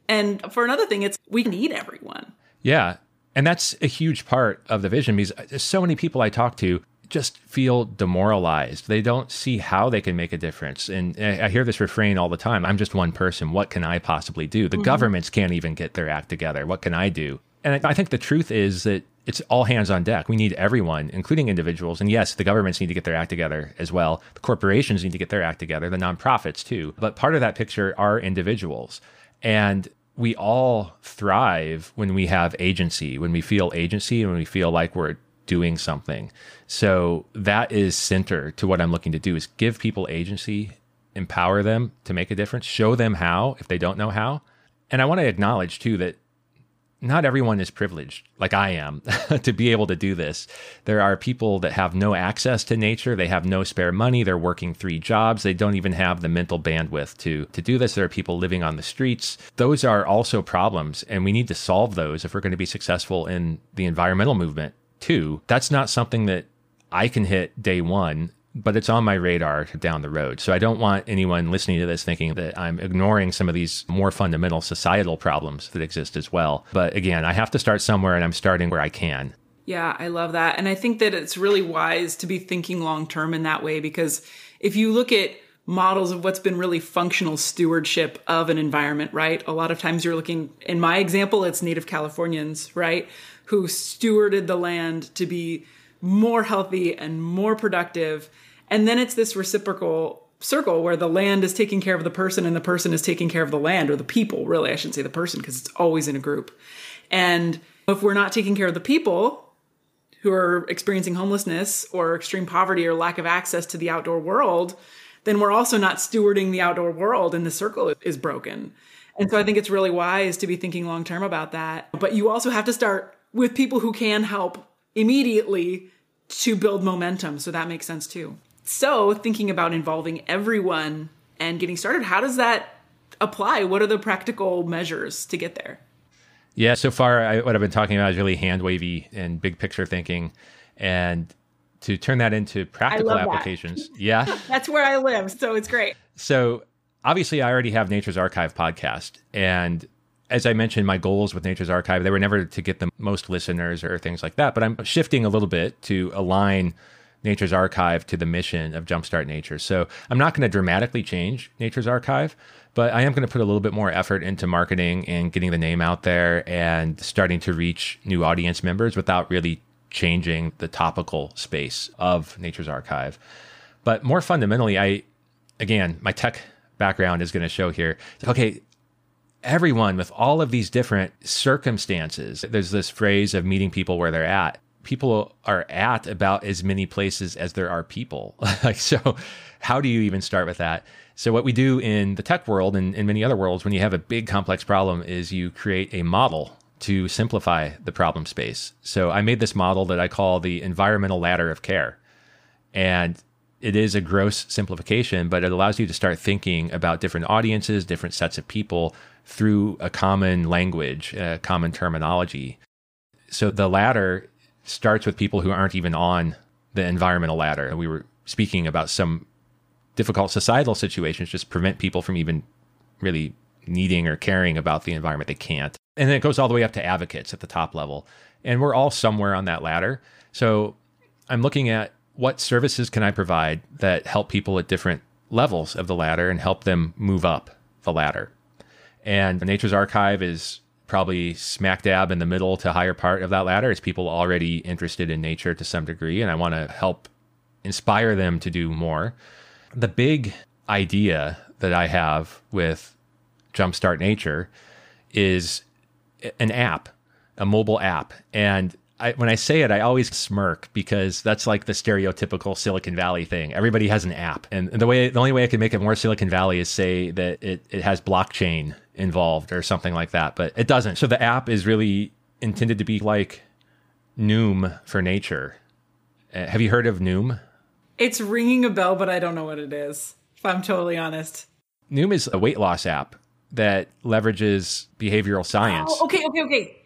[SPEAKER 1] And for another thing, it's we need everyone.
[SPEAKER 3] Yeah. And that's a huge part of the vision because so many people I talk to just feel demoralized. They don't see how they can make a difference. And I hear this refrain all the time I'm just one person. What can I possibly do? The mm-hmm. governments can't even get their act together. What can I do? And I think the truth is that it's all hands on deck. We need everyone, including individuals. And yes, the governments need to get their act together as well. The corporations need to get their act together, the nonprofits too. But part of that picture are individuals. And we all thrive when we have agency, when we feel agency, when we feel like we're doing something. So that is center to what I'm looking to do is give people agency, empower them to make a difference, show them how if they don't know how. And I want to acknowledge too that not everyone is privileged like I am to be able to do this. There are people that have no access to nature, they have no spare money, they're working three jobs, they don't even have the mental bandwidth to to do this. There are people living on the streets. Those are also problems and we need to solve those if we're going to be successful in the environmental movement too. That's not something that I can hit day one, but it's on my radar down the road. So I don't want anyone listening to this thinking that I'm ignoring some of these more fundamental societal problems that exist as well. But again, I have to start somewhere and I'm starting where I can.
[SPEAKER 1] Yeah, I love that. And I think that it's really wise to be thinking long term in that way because if you look at models of what's been really functional stewardship of an environment, right? A lot of times you're looking, in my example, it's Native Californians, right? Who stewarded the land to be more healthy and more productive. And then it's this reciprocal circle where the land is taking care of the person and the person is taking care of the land or the people, really. I shouldn't say the person because it's always in a group. And if we're not taking care of the people who are experiencing homelessness or extreme poverty or lack of access to the outdoor world, then we're also not stewarding the outdoor world and the circle is broken. And so I think it's really wise to be thinking long term about that. But you also have to start with people who can help immediately to build momentum. So that makes sense too. So thinking about involving everyone and getting started, how does that apply? What are the practical measures to get there?
[SPEAKER 3] Yeah, so far, I, what I've been talking about is really hand wavy and big picture thinking. And to turn that into practical applications.
[SPEAKER 1] That.
[SPEAKER 3] Yeah.
[SPEAKER 1] That's where I live. So it's great.
[SPEAKER 3] So obviously, I already have Nature's Archive podcast. And as I mentioned, my goals with Nature's Archive, they were never to get the most listeners or things like that. But I'm shifting a little bit to align Nature's Archive to the mission of Jumpstart Nature. So I'm not going to dramatically change Nature's Archive, but I am going to put a little bit more effort into marketing and getting the name out there and starting to reach new audience members without really changing the topical space of Nature's Archive. But more fundamentally, I, again, my tech background is going to show here. Okay, everyone with all of these different circumstances, there's this phrase of meeting people where they're at. People are at about as many places as there are people. like, so how do you even start with that? So, what we do in the tech world and in many other worlds, when you have a big complex problem, is you create a model to simplify the problem space. So I made this model that I call the environmental ladder of care. And it is a gross simplification, but it allows you to start thinking about different audiences, different sets of people through a common language, a common terminology. So the ladder starts with people who aren't even on the environmental ladder. And we were speaking about some difficult societal situations just prevent people from even really needing or caring about the environment. They can't. And then it goes all the way up to advocates at the top level. And we're all somewhere on that ladder. So I'm looking at what services can I provide that help people at different levels of the ladder and help them move up the ladder. And Nature's Archive is probably smack dab in the middle to higher part of that ladder. It's people already interested in nature to some degree, and I want to help inspire them to do more. The big idea that I have with Jumpstart Nature is an app, a mobile app. And I, when I say it, I always smirk because that's like the stereotypical Silicon Valley thing. Everybody has an app, and the way the only way I can make it more Silicon Valley is say that it, it has blockchain involved or something like that, but it doesn't. So the app is really intended to be like Noom for nature. Uh, have you heard of Noom?
[SPEAKER 1] It's ringing a bell, but I don't know what it is. If I'm totally honest,
[SPEAKER 3] Noom is a weight loss app that leverages behavioral science.
[SPEAKER 1] Oh, okay, okay, okay.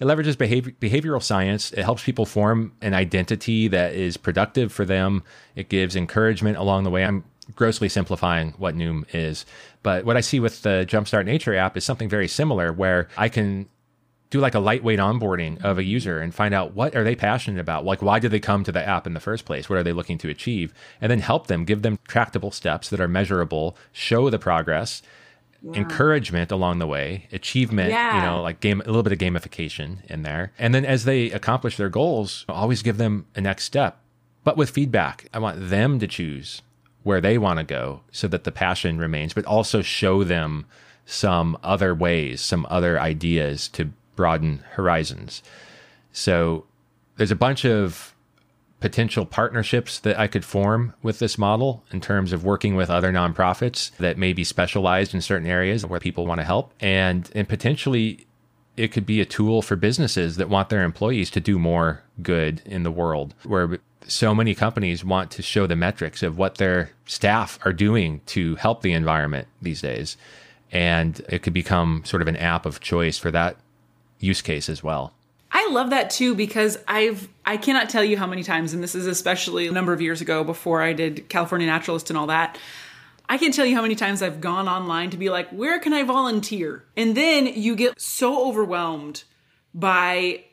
[SPEAKER 3] It leverages behavior, behavioral science. It helps people form an identity that is productive for them. It gives encouragement along the way. I'm grossly simplifying what Noom is. But what I see with the Jumpstart Nature app is something very similar where I can do like a lightweight onboarding of a user and find out what are they passionate about like why did they come to the app in the first place what are they looking to achieve and then help them give them tractable steps that are measurable show the progress yeah. encouragement along the way, achievement, yeah. you know, like game, a little bit of gamification in there. And then as they accomplish their goals, always give them a next step, but with feedback. I want them to choose where they want to go so that the passion remains, but also show them some other ways, some other ideas to broaden horizons. So there's a bunch of potential partnerships that I could form with this model in terms of working with other nonprofits that may be specialized in certain areas where people want to help. And, and potentially it could be a tool for businesses that want their employees to do more good in the world, where so many companies want to show the metrics of what their staff are doing to help the environment these days. And it could become sort of an app of choice for that use case as well.
[SPEAKER 1] I love that too because I've I cannot tell you how many times, and this is especially a number of years ago before I did California Naturalist and all that. I can't tell you how many times I've gone online to be like, where can I volunteer? And then you get so overwhelmed by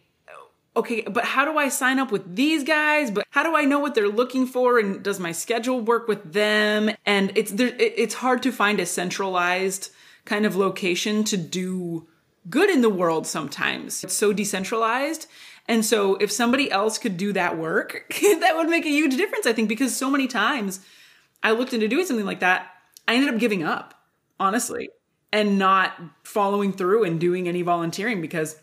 [SPEAKER 1] okay, but how do I sign up with these guys? But how do I know what they're looking for? And does my schedule work with them? And it's there, it's hard to find a centralized kind of location to do good in the world sometimes. It's so decentralized. And so if somebody else could do that work, that would make a huge difference, I think, because so many times I looked into doing something like that, I ended up giving up, honestly, and not following through and doing any volunteering because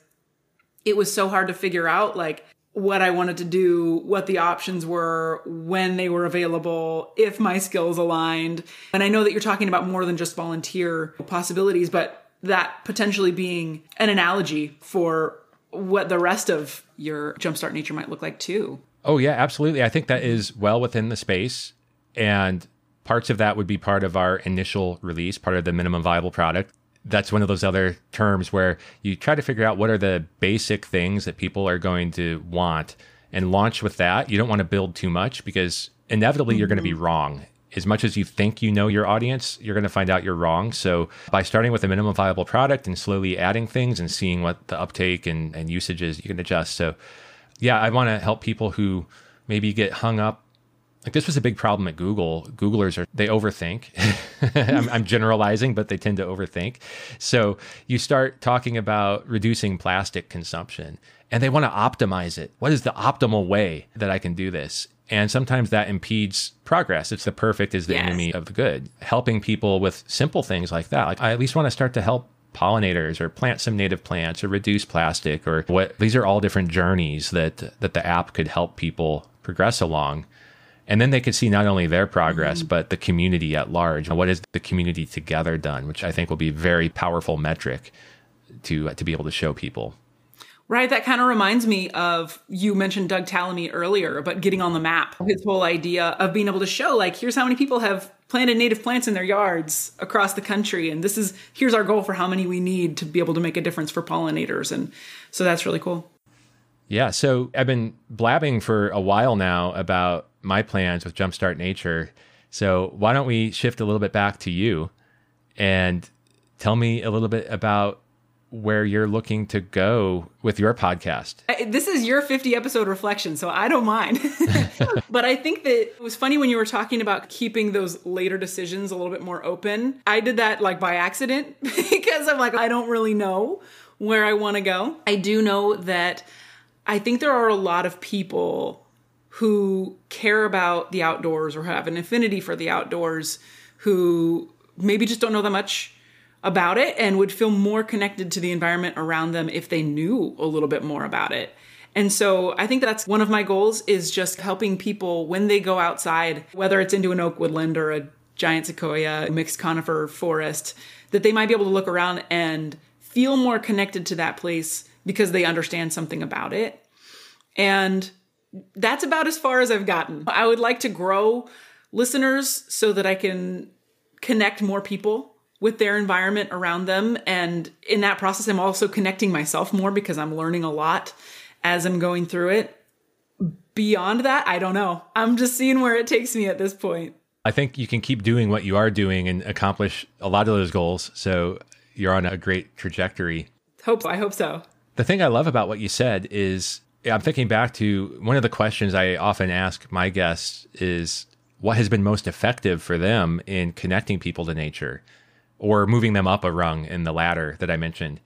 [SPEAKER 1] it was so hard to figure out like what I wanted to do, what the options were, when they were available, if my skills aligned. And I know that you're talking about more than just volunteer possibilities, but that potentially being an analogy for what the rest of your Jumpstart Nature might look like too.
[SPEAKER 3] Oh, yeah, absolutely. I think that is well within the space. And parts of that would be part of our initial release, part of the minimum viable product that's one of those other terms where you try to figure out what are the basic things that people are going to want and launch with that. You don't want to build too much because inevitably mm-hmm. you're going to be wrong. As much as you think you know your audience, you're going to find out you're wrong. So, by starting with a minimum viable product and slowly adding things and seeing what the uptake and, and usage is, you can adjust. So, yeah, I want to help people who maybe get hung up like this was a big problem at Google. Googlers are they overthink. I'm, I'm, generalizing, but they tend to overthink. So you start talking about reducing plastic consumption, and they want to optimize it. What is the optimal way that I can do this? And sometimes that impedes progress. It's the perfect is the yes. enemy of the good. Helping people with simple things like that. Like I at least want to start to help pollinators or plant some native plants or reduce plastic or what these are all different journeys that that the app could help people progress along and then they could see not only their progress, mm-hmm. but the community at large. What has the community together done, which I think will be a very powerful metric to, to be able to show people.
[SPEAKER 1] Right. That kind of reminds me of you mentioned Doug Tallamy earlier about getting on the map. His whole idea of being able to show, like, here's how many people have planted native plants in their yards across the country. And this is, here's our goal for how many we need to be able to make a difference for pollinators. And so that's really cool.
[SPEAKER 3] Yeah. So I've been blabbing for a while now about my plans with Jumpstart Nature. So why don't we shift a little bit back to you and tell me a little bit about where you're looking to go with your podcast.
[SPEAKER 1] This is your 50 episode reflection, so I don't mind. but I think that it was funny when you were talking about keeping those later decisions a little bit more open. I did that like by accident because I'm like, I don't really know where I want to go. I do know that I think there are a lot of people who care about the outdoors or have an affinity for the outdoors who maybe just don't know that much about it and would feel more connected to the environment around them if they knew a little bit more about it. And so I think that's one of my goals is just helping people when they go outside, whether it's into an oak woodland or a giant sequoia, mixed conifer forest, that they might be able to look around and feel more connected to that place because they understand something about it. And that's about as far as I've gotten. I would like to grow listeners so that I can connect more people with their environment around them. And in that process, I'm also connecting myself more because I'm learning a lot as I'm going through it. Beyond that, I don't know. I'm just seeing where it takes me at this point.
[SPEAKER 3] I think you can keep doing what you are doing and accomplish a lot of those goals. So you're on a great trajectory.
[SPEAKER 1] Hope I hope so.
[SPEAKER 3] The thing I love about what you said is I'm thinking back to one of the questions I often ask my guests is what has been most effective for them in connecting people to nature or moving them up a rung in the ladder that I mentioned.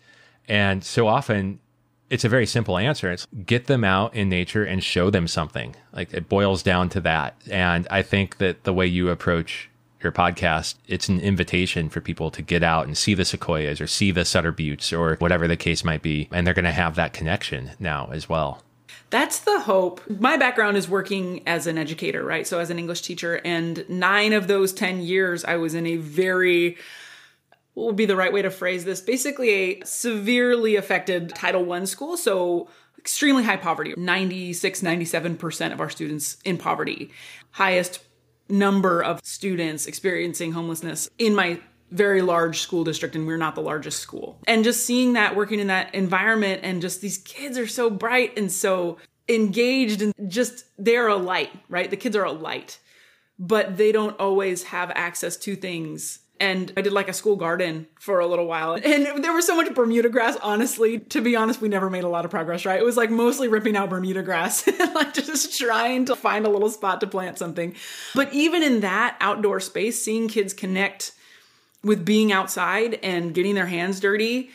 [SPEAKER 3] And so often it's a very simple answer. It's get them out in nature and show them something. Like it boils down to that. And I think that the way you approach your podcast, it's an invitation for people to get out and see the sequoias or see the Sutter Buttes or whatever the case might be. And they're going to have that connection now as well.
[SPEAKER 1] That's the hope. My background is working as an educator, right? So, as an English teacher, and nine of those 10 years, I was in a very what would be the right way to phrase this? Basically, a severely affected Title I school. So, extremely high poverty 96, 97% of our students in poverty. Highest number of students experiencing homelessness in my very large school district and we're not the largest school. And just seeing that working in that environment and just these kids are so bright and so engaged and just they're a light, right? The kids are a light, but they don't always have access to things and I did like a school garden for a little while. And there was so much Bermuda grass, honestly. To be honest, we never made a lot of progress, right? It was like mostly ripping out Bermuda grass like just trying to find a little spot to plant something. But even in that outdoor space, seeing kids connect with being outside and getting their hands dirty,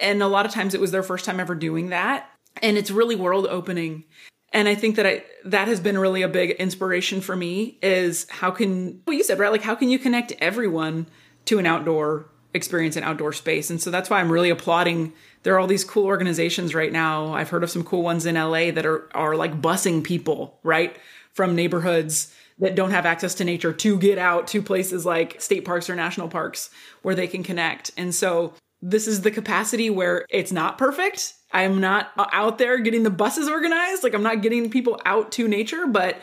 [SPEAKER 1] and a lot of times it was their first time ever doing that. And it's really world opening. And I think that I, that has been really a big inspiration for me is how can, well, you said, right? Like, how can you connect everyone to an outdoor experience, an outdoor space? And so that's why I'm really applauding. There are all these cool organizations right now. I've heard of some cool ones in LA that are, are like busing people, right? From neighborhoods that don't have access to nature to get out to places like state parks or national parks where they can connect. And so this is the capacity where it's not perfect I'm not uh, out there getting the buses organized. Like I'm not getting people out to nature, but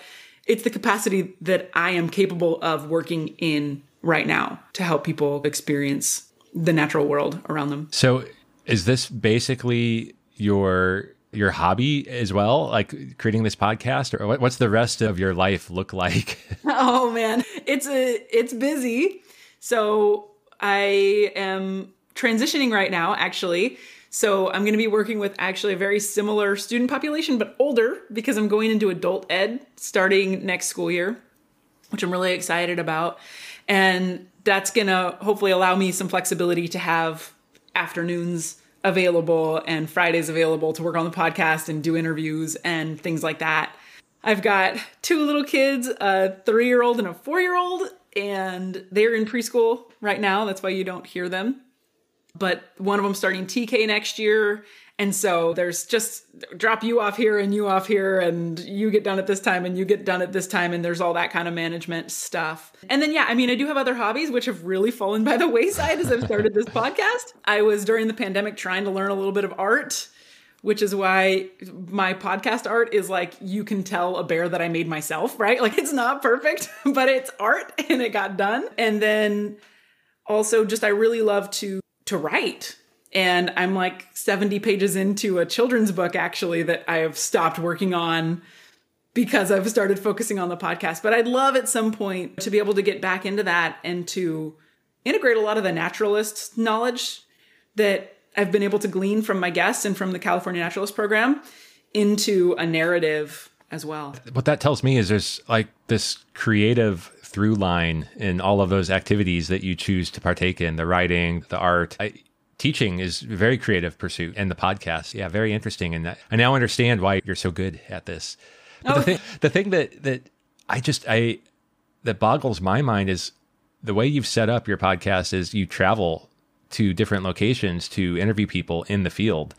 [SPEAKER 1] it's the capacity that I am capable of working in right now to help people experience the natural world around them.
[SPEAKER 3] So is this basically your your hobby as well? Like creating this podcast? Or what's the rest of your life look like?
[SPEAKER 1] Oh man. It's a it's busy. So i am transitioning right now actually so I'm going to be working with actually a very similar student population, but older because I'm going into adult ed starting next school year, which I'm really excited about. And that's going to hopefully allow me some flexibility to have afternoons available and Fridays available to work on the podcast and do interviews and things like that. I've got two little kids, a three year old and a four year old, and they're in preschool right now. That's why you don't hear them but one of them starting TK next year. And so there's just drop you off here and you off here, and you get done at this time and you get done at this time, and there's all that kind of management stuff. And then, yeah, I mean, I do have other hobbies which have really fallen by the wayside as I've started this podcast. I was during the pandemic trying to learn a little bit of art which is why my podcast art is like you can tell a bear that I made myself, right? Like it's not perfect, but it's art and it got done. And then also just I really love to to write. And I'm like 70 pages into a children's book actually that I have stopped working on because I've started focusing on the podcast. But I'd love at some point to be able to get back into that and to integrate a lot of the naturalist knowledge that I've been able to glean from my guests and from the California Naturalist Program into a narrative as well.
[SPEAKER 3] What that tells me is there's like this creative through line in all of those activities that you choose to partake in the writing, the art. I, teaching is a very creative pursuit and the podcast yeah very interesting and i now understand why you're so good at this but oh. the, thing, the thing that that i just i that boggles my mind is the way you've set up your podcast is you travel to different locations to interview people in the field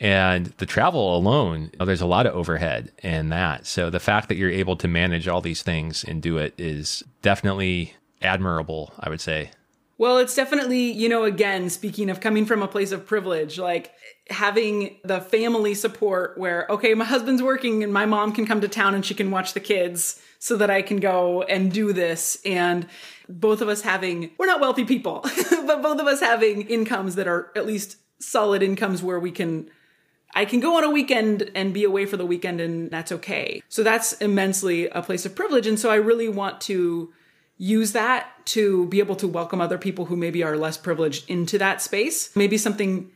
[SPEAKER 3] and the travel alone, there's a lot of overhead in that. So the fact that you're able to manage all these things and do it is definitely admirable, I would say.
[SPEAKER 1] Well, it's definitely, you know, again, speaking of coming from a place of privilege, like having the family support where, okay, my husband's working and my mom can come to town and she can watch the kids so that I can go and do this. And both of us having, we're not wealthy people, but both of us having incomes that are at least solid incomes where we can I can go on a weekend and be away for the weekend and that's okay. So that's immensely a place of privilege. And so I really want to use that to be able to welcome other people who maybe are less privileged into that space. Maybe something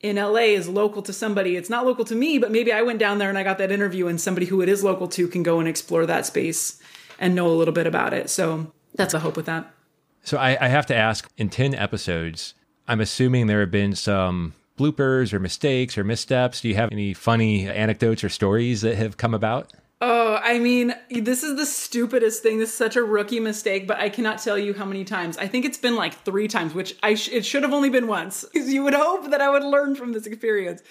[SPEAKER 1] in LA is local to somebody. It's not local to me, but maybe I went down there and I got that interview and somebody who it is local to can go and explore that space and know a little bit about it. So that's a hope with that.
[SPEAKER 3] So I, I have to ask in 10 episodes, I'm assuming there have been some bloopers or mistakes or missteps? Do you have any funny anecdotes or stories that have come about?
[SPEAKER 1] Oh, I mean, this is the stupidest thing. This is such a rookie mistake, but I cannot tell you how many times. I think it's been like three times, which I sh- it should have only been once. You would hope that I would learn from this experience,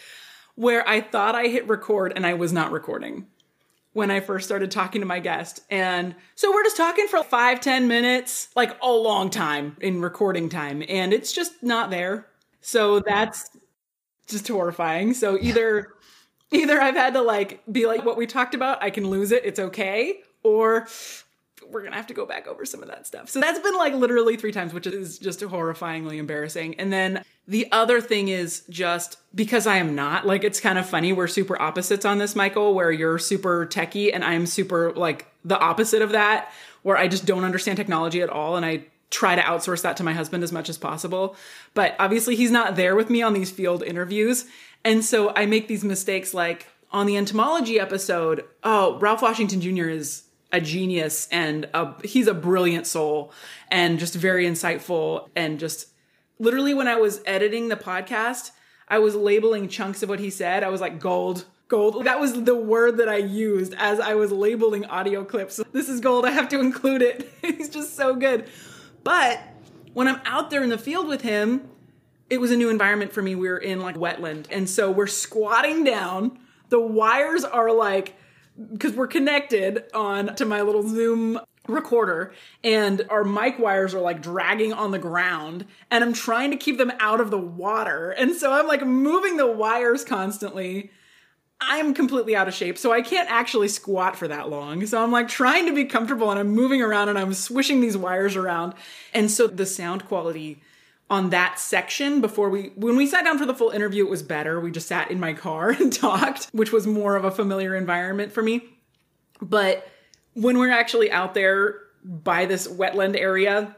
[SPEAKER 1] where I thought I hit record and I was not recording when I first started talking to my guest. And so we're just talking for five, ten minutes, like a long time in recording time, and it's just not there. So that's just horrifying. So either either I've had to like be like what we talked about, I can lose it, it's okay, or we're gonna have to go back over some of that stuff. So that's been like literally three times, which is just horrifyingly embarrassing. And then the other thing is just because I am not like it's kind of funny. We're super opposites on this, Michael, where you're super techie and I'm super like the opposite of that, where I just don't understand technology at all and I try to outsource that to my husband as much as possible. But obviously, he's not there with me on these field interviews. And so I make these mistakes like on the entomology episode, oh, Ralph Washington Jr. is a genius and a, he's a brilliant soul and just very insightful and just literally when I was editing the podcast, I was labeling chunks of what he said. I was like gold, gold. That was the word that I used as I was labeling audio clips. This is gold. I have to include it. he's just so good. But when I'm out there in the field with him, it was a new environment for me. We were in like wetland. And so we're squatting down. The wires are like because we're connected on to my little Zoom recorder and our mic wires are like dragging on the ground and I'm trying to keep them out of the water. And so I'm like moving the wires constantly. I'm completely out of shape, so I can't actually squat for that long. So I'm like trying to be comfortable and I'm moving around and I'm swishing these wires around. And so the sound quality on that section before we when we sat down for the full interview it was better we just sat in my car and talked which was more of a familiar environment for me but when we're actually out there by this wetland area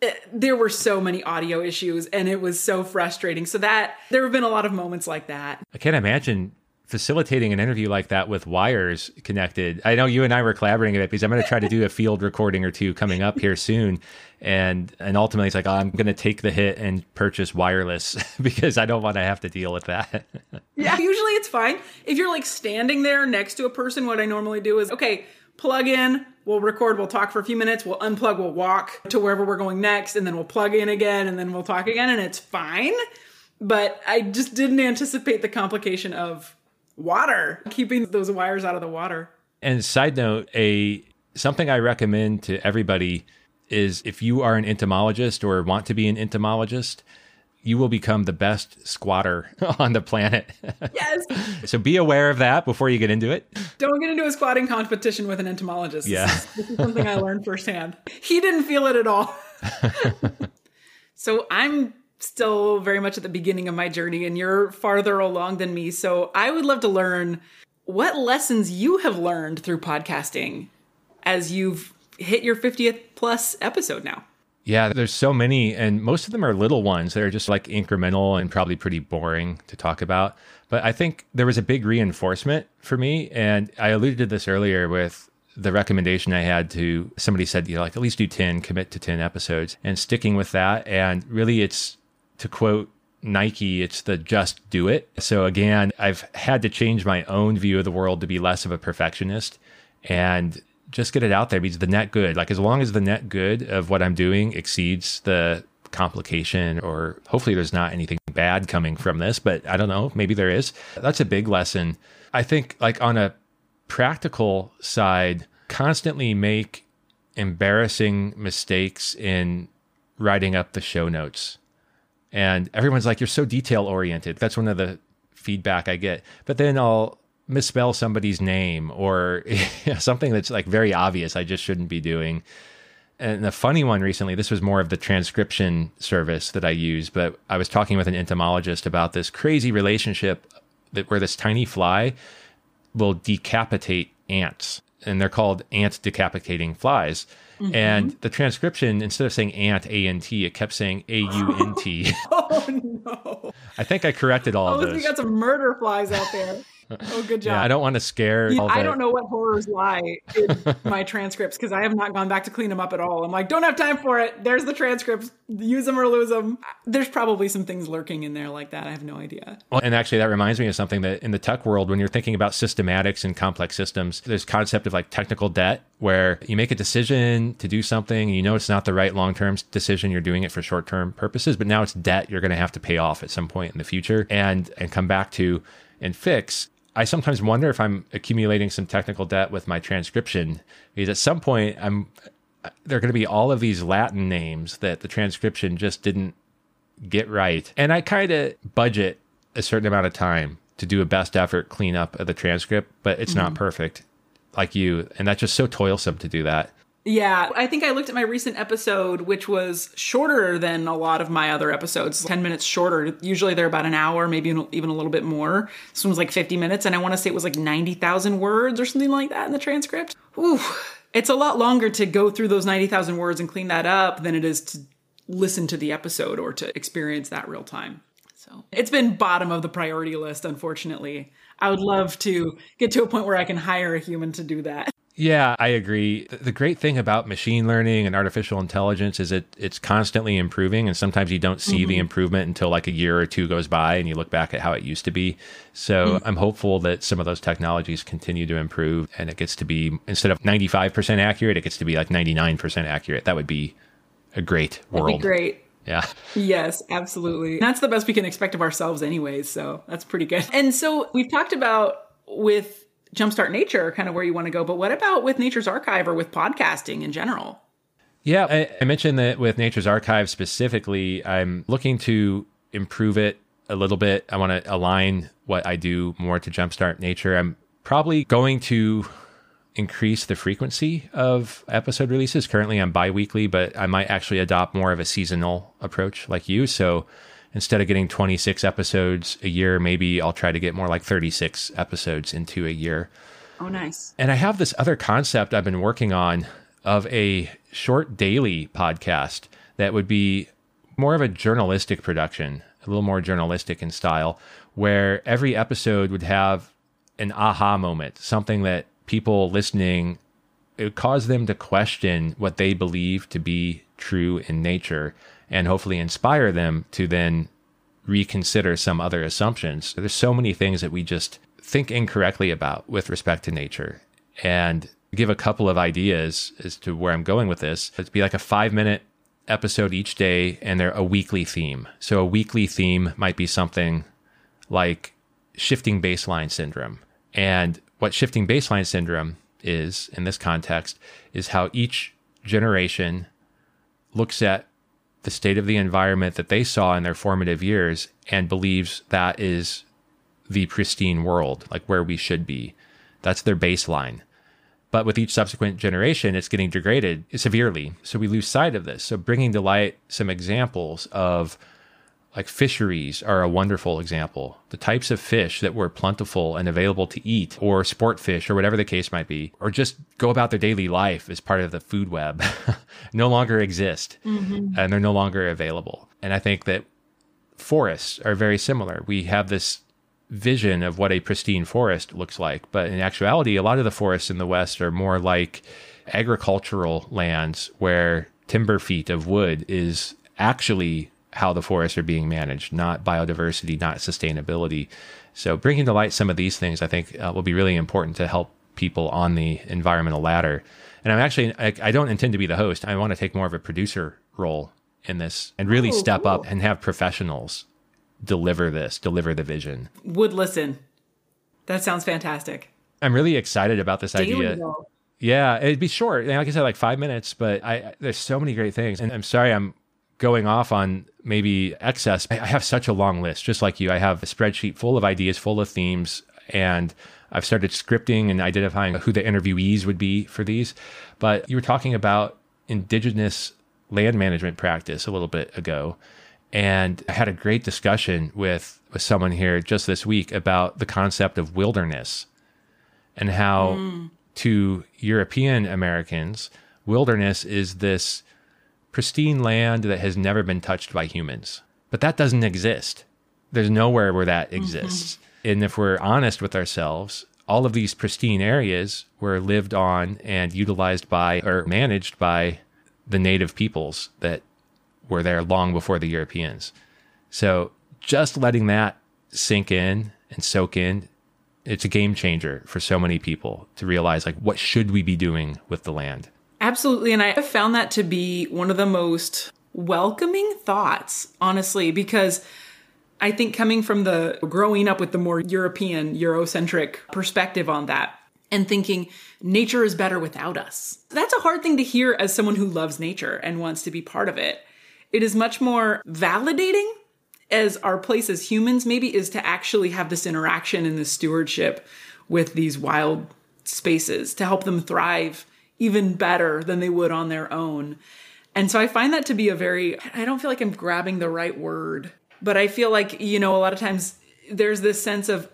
[SPEAKER 1] eh, there were so many audio issues and it was so frustrating so that there have been a lot of moments like that
[SPEAKER 3] i can't imagine facilitating an interview like that with wires connected. I know you and I were collaborating a bit because I'm going to try to do a field recording or two coming up here soon. And and ultimately it's like oh, I'm going to take the hit and purchase wireless because I don't want to have to deal with that.
[SPEAKER 1] yeah, usually it's fine. If you're like standing there next to a person what I normally do is okay, plug in, we'll record, we'll talk for a few minutes, we'll unplug, we'll walk to wherever we're going next and then we'll plug in again and then we'll talk again and it's fine. But I just didn't anticipate the complication of water, keeping those wires out of the water.
[SPEAKER 3] And side note, a something I recommend to everybody is if you are an entomologist or want to be an entomologist, you will become the best squatter on the planet.
[SPEAKER 1] Yes.
[SPEAKER 3] so be aware of that before you get into it.
[SPEAKER 1] Don't get into a squatting competition with an entomologist.
[SPEAKER 3] Yeah.
[SPEAKER 1] This is, this is something I learned firsthand. He didn't feel it at all. so I'm still very much at the beginning of my journey and you're farther along than me. So I would love to learn what lessons you have learned through podcasting as you've hit your 50th plus episode now.
[SPEAKER 3] Yeah, there's so many, and most of them are little ones that are just like incremental and probably pretty boring to talk about. But I think there was a big reinforcement for me. And I alluded to this earlier with the recommendation I had to somebody said, you know, like at least do 10, commit to 10 episodes and sticking with that. And really, it's to quote Nike, it's the just do it. So again, I've had to change my own view of the world to be less of a perfectionist and just get it out there because the net good, like as long as the net good of what I'm doing exceeds the complication or hopefully there's not anything bad coming from this, but I don't know, maybe there is. That's a big lesson. I think like on a practical side, constantly make embarrassing mistakes in writing up the show notes and everyone's like, "You're so detail oriented." That's one of the feedback I get. But then I'll misspell somebody's name or something that's like very obvious. I just shouldn't be doing. And the funny one recently, this was more of the transcription service that I use, but I was talking with an entomologist about this crazy relationship that where this tiny fly will decapitate ants, and they're called ant decapitating flies. Mm-hmm. And the transcription, instead of saying ant, A N T, it kept saying A U N T.
[SPEAKER 1] oh, no.
[SPEAKER 3] I think I corrected all
[SPEAKER 1] oh,
[SPEAKER 3] of those.
[SPEAKER 1] Oh, we got some murder flies out there. Oh, good job.
[SPEAKER 3] Yeah, I don't want to scare.
[SPEAKER 1] You, I don't know what horrors lie in my transcripts because I have not gone back to clean them up at all. I'm like, don't have time for it. There's the transcripts. Use them or lose them. There's probably some things lurking in there like that. I have no idea.
[SPEAKER 3] Well, and actually, that reminds me of something that in the tech world, when you're thinking about systematics and complex systems, there's concept of like technical debt where you make a decision to do something, you know it's not the right long-term decision, you're doing it for short-term purposes, but now it's debt you're going to have to pay off at some point in the future and and come back to and fix I sometimes wonder if I'm accumulating some technical debt with my transcription because at some point I'm there are going to be all of these Latin names that the transcription just didn't get right. And I kind of budget a certain amount of time to do a best effort cleanup of the transcript, but it's mm-hmm. not perfect like you. And that's just so toilsome to do that.
[SPEAKER 1] Yeah, I think I looked at my recent episode, which was shorter than a lot of my other episodes, 10 minutes shorter. Usually they're about an hour, maybe even a little bit more. This one was like 50 minutes, and I want to say it was like 90,000 words or something like that in the transcript. Ooh, it's a lot longer to go through those 90,000 words and clean that up than it is to listen to the episode or to experience that real time. So it's been bottom of the priority list, unfortunately. I would love to get to a point where I can hire a human to do that.
[SPEAKER 3] Yeah, I agree. The great thing about machine learning and artificial intelligence is it it's constantly improving and sometimes you don't see mm-hmm. the improvement until like a year or two goes by and you look back at how it used to be. So, mm-hmm. I'm hopeful that some of those technologies continue to improve and it gets to be instead of 95% accurate, it gets to be like 99% accurate. That would be a great world.
[SPEAKER 1] Great.
[SPEAKER 3] Yeah.
[SPEAKER 1] Yes, absolutely. That's the best we can expect of ourselves anyways, so that's pretty good. And so, we've talked about with jumpstart nature kind of where you want to go. But what about with nature's archive or with podcasting in general?
[SPEAKER 3] Yeah I, I, mentioned that with nature's archive specifically i'm looking to improve it a little bit. I want to align what i do more to jumpstart nature. I'm probably going to increase the frequency of episode releases. Currently i'm bi-weekly but i might actually adopt more of a seasonal approach like you. So instead of getting 26 episodes a year, maybe I'll try to get more like 36 episodes into a year.
[SPEAKER 1] Oh, nice.
[SPEAKER 3] And I have this other concept I've been working on of a short daily podcast that would be more of a journalistic production, a little more journalistic in style, where every episode would have an aha moment, something that people listening it would cause them to question what they believe to be true in nature and hopefully inspire them to then reconsider some other assumptions. There's so many things that we just think incorrectly about with respect to nature. And give a couple of ideas as to where I'm going with this. It'd be like a five minute episode each day, and they're a weekly theme. So a weekly theme might be something like shifting baseline syndrome. And what shifting baseline syndrome is in this context is how each generation looks at the state of the environment that they saw in their formative years and believes that is the pristine world, like where we should be. That's their baseline. But with each subsequent generation, it's getting degraded severely. So we lose sight of this. So bringing to light some examples of like fisheries are a wonderful example. The types of fish that were plentiful and available to eat, or sport fish, or whatever the case might be, or just go about their daily life as part of the food web, no longer exist mm-hmm. and they're no longer available. And I think that forests are very similar. We have this vision of what a pristine forest looks like, but in actuality, a lot of the forests in the West are more like agricultural lands where timber feet of wood is actually how the forests are being managed, not biodiversity, not sustainability. So, bringing to light some of these things, I think, uh, will be really important to help people on the environmental ladder. And I'm actually, I, I, don't intend to be the host. I want to take more of a producer role in this and really oh, step cool. up and have professionals deliver this, deliver the vision.
[SPEAKER 1] Would listen. That sounds fantastic.
[SPEAKER 3] I'm really excited about this Daily idea. Though. Yeah, it'd be short. Like I said, like five minutes, but I, there's so many great things. And I'm sorry I'm going off on maybe excess. I have such a long list, just like you. I have a spreadsheet full of ideas, full of themes, and I've started scripting and identifying who the interviewees would be for these. But you were talking about indigenous land management practice a little bit ago. And I had a great discussion with, with someone here just this week about the concept of wilderness and how mm. to European Americans, wilderness is this pristine land that has never been touched by humans. But that doesn't exist. There's nowhere where that mm-hmm. exists. Mm-hmm. And if we're honest with ourselves, all of these pristine areas were lived on and utilized by or managed by the native peoples that were there long before the Europeans. So just letting that sink in and soak in, it's a game changer for so many people to realize like what should we be doing with the land?
[SPEAKER 1] Absolutely. And I have found that to be one of the most welcoming thoughts, honestly, because I think coming from the growing up with the more European, Eurocentric perspective on that and thinking nature is better without us. That's a hard thing to hear as someone who loves nature and wants to be part of it. It is much more validating as our place as humans, maybe, is to actually have this interaction and this stewardship with these wild spaces to help them thrive even better than they would on their own. And so I find that to be a very, I don't feel like I'm grabbing the right word, but I feel like, you know, a lot of times there's this sense of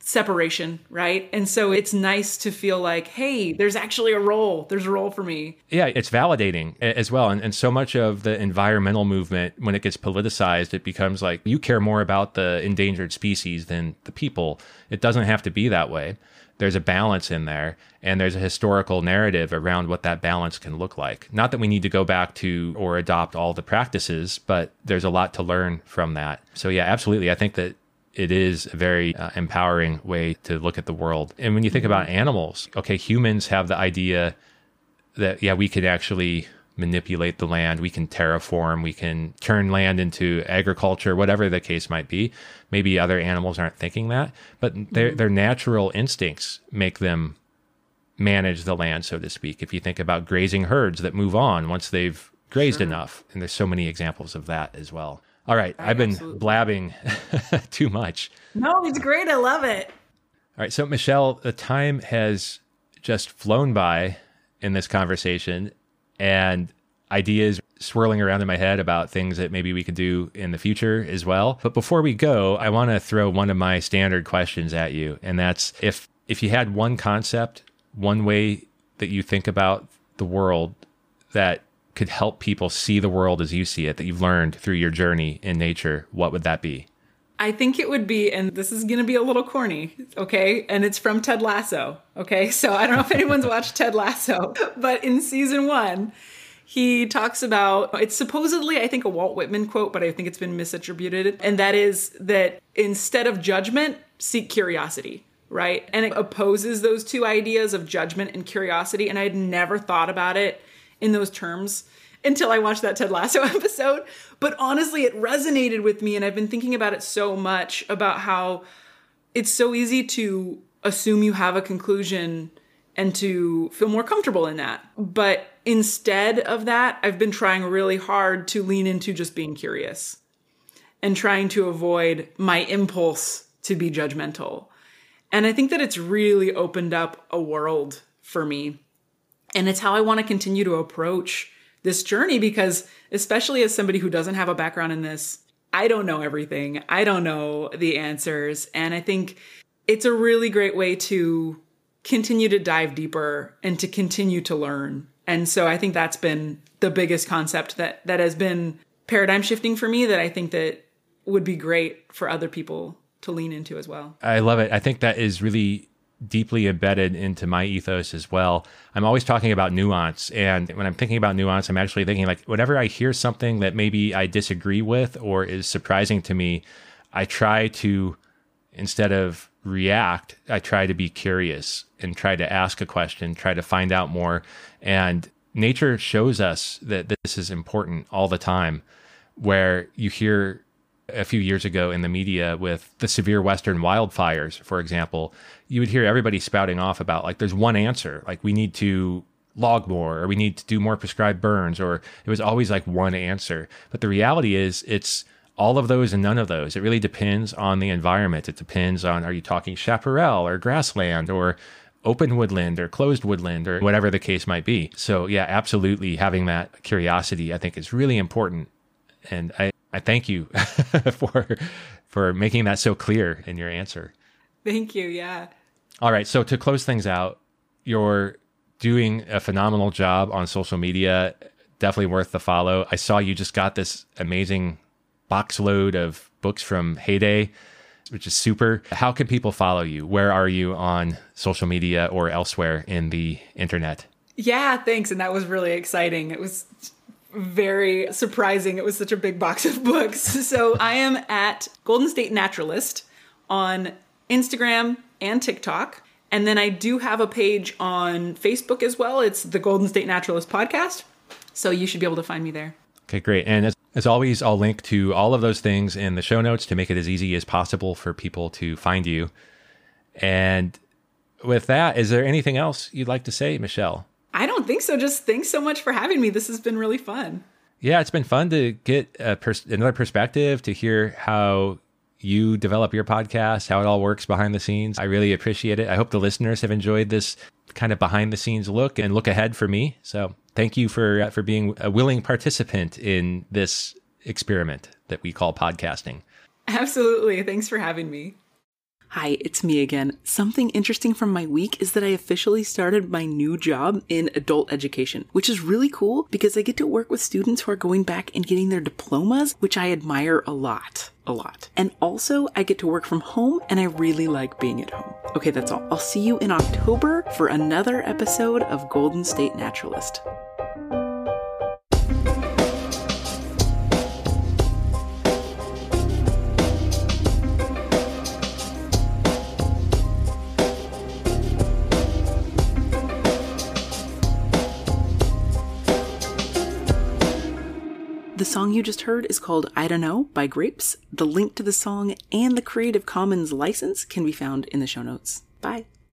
[SPEAKER 1] separation, right? And so it's nice to feel like, hey, there's actually a role. There's a role for me.
[SPEAKER 3] Yeah, it's validating as well. And, and so much of the environmental movement, when it gets politicized, it becomes like you care more about the endangered species than the people. It doesn't have to be that way. There's a balance in there, and there's a historical narrative around what that balance can look like. Not that we need to go back to or adopt all the practices, but there's a lot to learn from that. So, yeah, absolutely. I think that it is a very uh, empowering way to look at the world. And when you think about animals, okay, humans have the idea that, yeah, we could actually manipulate the land, we can terraform, we can turn land into agriculture, whatever the case might be. Maybe other animals aren't thinking that, but their, mm-hmm. their natural instincts make them manage the land, so to speak. If you think about grazing herds that move on once they've grazed sure. enough, and there's so many examples of that as well. All right, I I've been absolutely. blabbing too much.
[SPEAKER 1] No, it's great. I love it.
[SPEAKER 3] All right, so Michelle, the time has just flown by in this conversation, and ideas swirling around in my head about things that maybe we could do in the future as well. But before we go, I want to throw one of my standard questions at you, and that's if if you had one concept, one way that you think about the world that could help people see the world as you see it that you've learned through your journey in nature, what would that be?
[SPEAKER 1] I think it would be, and this is going to be a little corny, okay? And it's from Ted Lasso, okay? So I don't know if anyone's watched Ted Lasso, but in season one, he talks about it's supposedly, I think, a Walt Whitman quote, but I think it's been misattributed. And that is that instead of judgment, seek curiosity right? And it opposes those two ideas of judgment and curiosity. And I had never thought about it in those terms until I watched that Ted Lasso episode. But honestly, it resonated with me. And I've been thinking about it so much about how it's so easy to assume you have a conclusion and to feel more comfortable in that. But instead of that, I've been trying really hard to lean into just being curious and trying to avoid my impulse to be judgmental. And I think that it's really opened up a world for me and it's how I want to continue to approach this journey because, especially as somebody who doesn't have a background in this, I don't know everything. I don't know the answers. And I think it's a really great way to continue to dive deeper and to continue to learn. And so I think that's been the biggest concept that that has been paradigm shifting for me that I think that would be great for other people to lean into as well.
[SPEAKER 3] I love it. I think that is really deeply embedded into my ethos as well. I'm always talking about nuance. And when I'm thinking about nuance, I'm actually thinking like whenever I hear something that maybe I disagree with or is surprising to me, I try to, instead of react, I try to be curious and try to ask a question, try to find out more. And nature shows us that this is important all the time, where you hear a few years ago in the media with the severe western wildfires, for example, you would hear everybody spouting off about like there's one answer, like we need to log more or we need to do more prescribed burns or it was always like one answer. But the reality is it's all of those and none of those. It really depends on the environment. It depends on are you talking chaparral or grassland or open woodland or closed woodland or whatever the case might be. So yeah, absolutely having that curiosity I think is really important. And I I thank you for for making that so clear in your answer.
[SPEAKER 1] Thank you. Yeah.
[SPEAKER 3] All right. So to close things out, you're doing a phenomenal job on social media. Definitely worth the follow. I saw you just got this amazing box load of books from Heyday, which is super. How can people follow you? Where are you on social media or elsewhere in the internet?
[SPEAKER 1] Yeah, thanks. And that was really exciting. It was very surprising. It was such a big box of books. So I am at Golden State Naturalist on Instagram and TikTok. And then I do have a page on Facebook as well. It's the Golden State Naturalist Podcast. So you should be able to find me there.
[SPEAKER 3] Okay, great. And as, as always, I'll link to all of those things in the show notes to make it as easy as possible for people to find you. And with that, is there anything else you'd like to say, Michelle?
[SPEAKER 1] I don't think so. Just thanks so much for having me. This has been really fun.
[SPEAKER 3] Yeah, it's been fun to get pers- another perspective to hear how you develop your podcast, how it all works behind the scenes. I really appreciate it. I hope the listeners have enjoyed this kind of behind the scenes look and look ahead for me. So, thank you for uh, for being a willing participant in this experiment that we call podcasting.
[SPEAKER 1] Absolutely. Thanks for having me. Hi, it's me again. Something interesting from my week is that I officially started my new job in adult education, which is really cool because I get to work with students who are going back and getting their diplomas, which I admire a lot. A lot. And also, I get to work from home and I really like being at home. Okay, that's all. I'll see you in October for another episode of Golden State Naturalist. The song you just heard is called I Don't Know by Grapes. The link to the song and the Creative Commons license can be found in the show notes. Bye.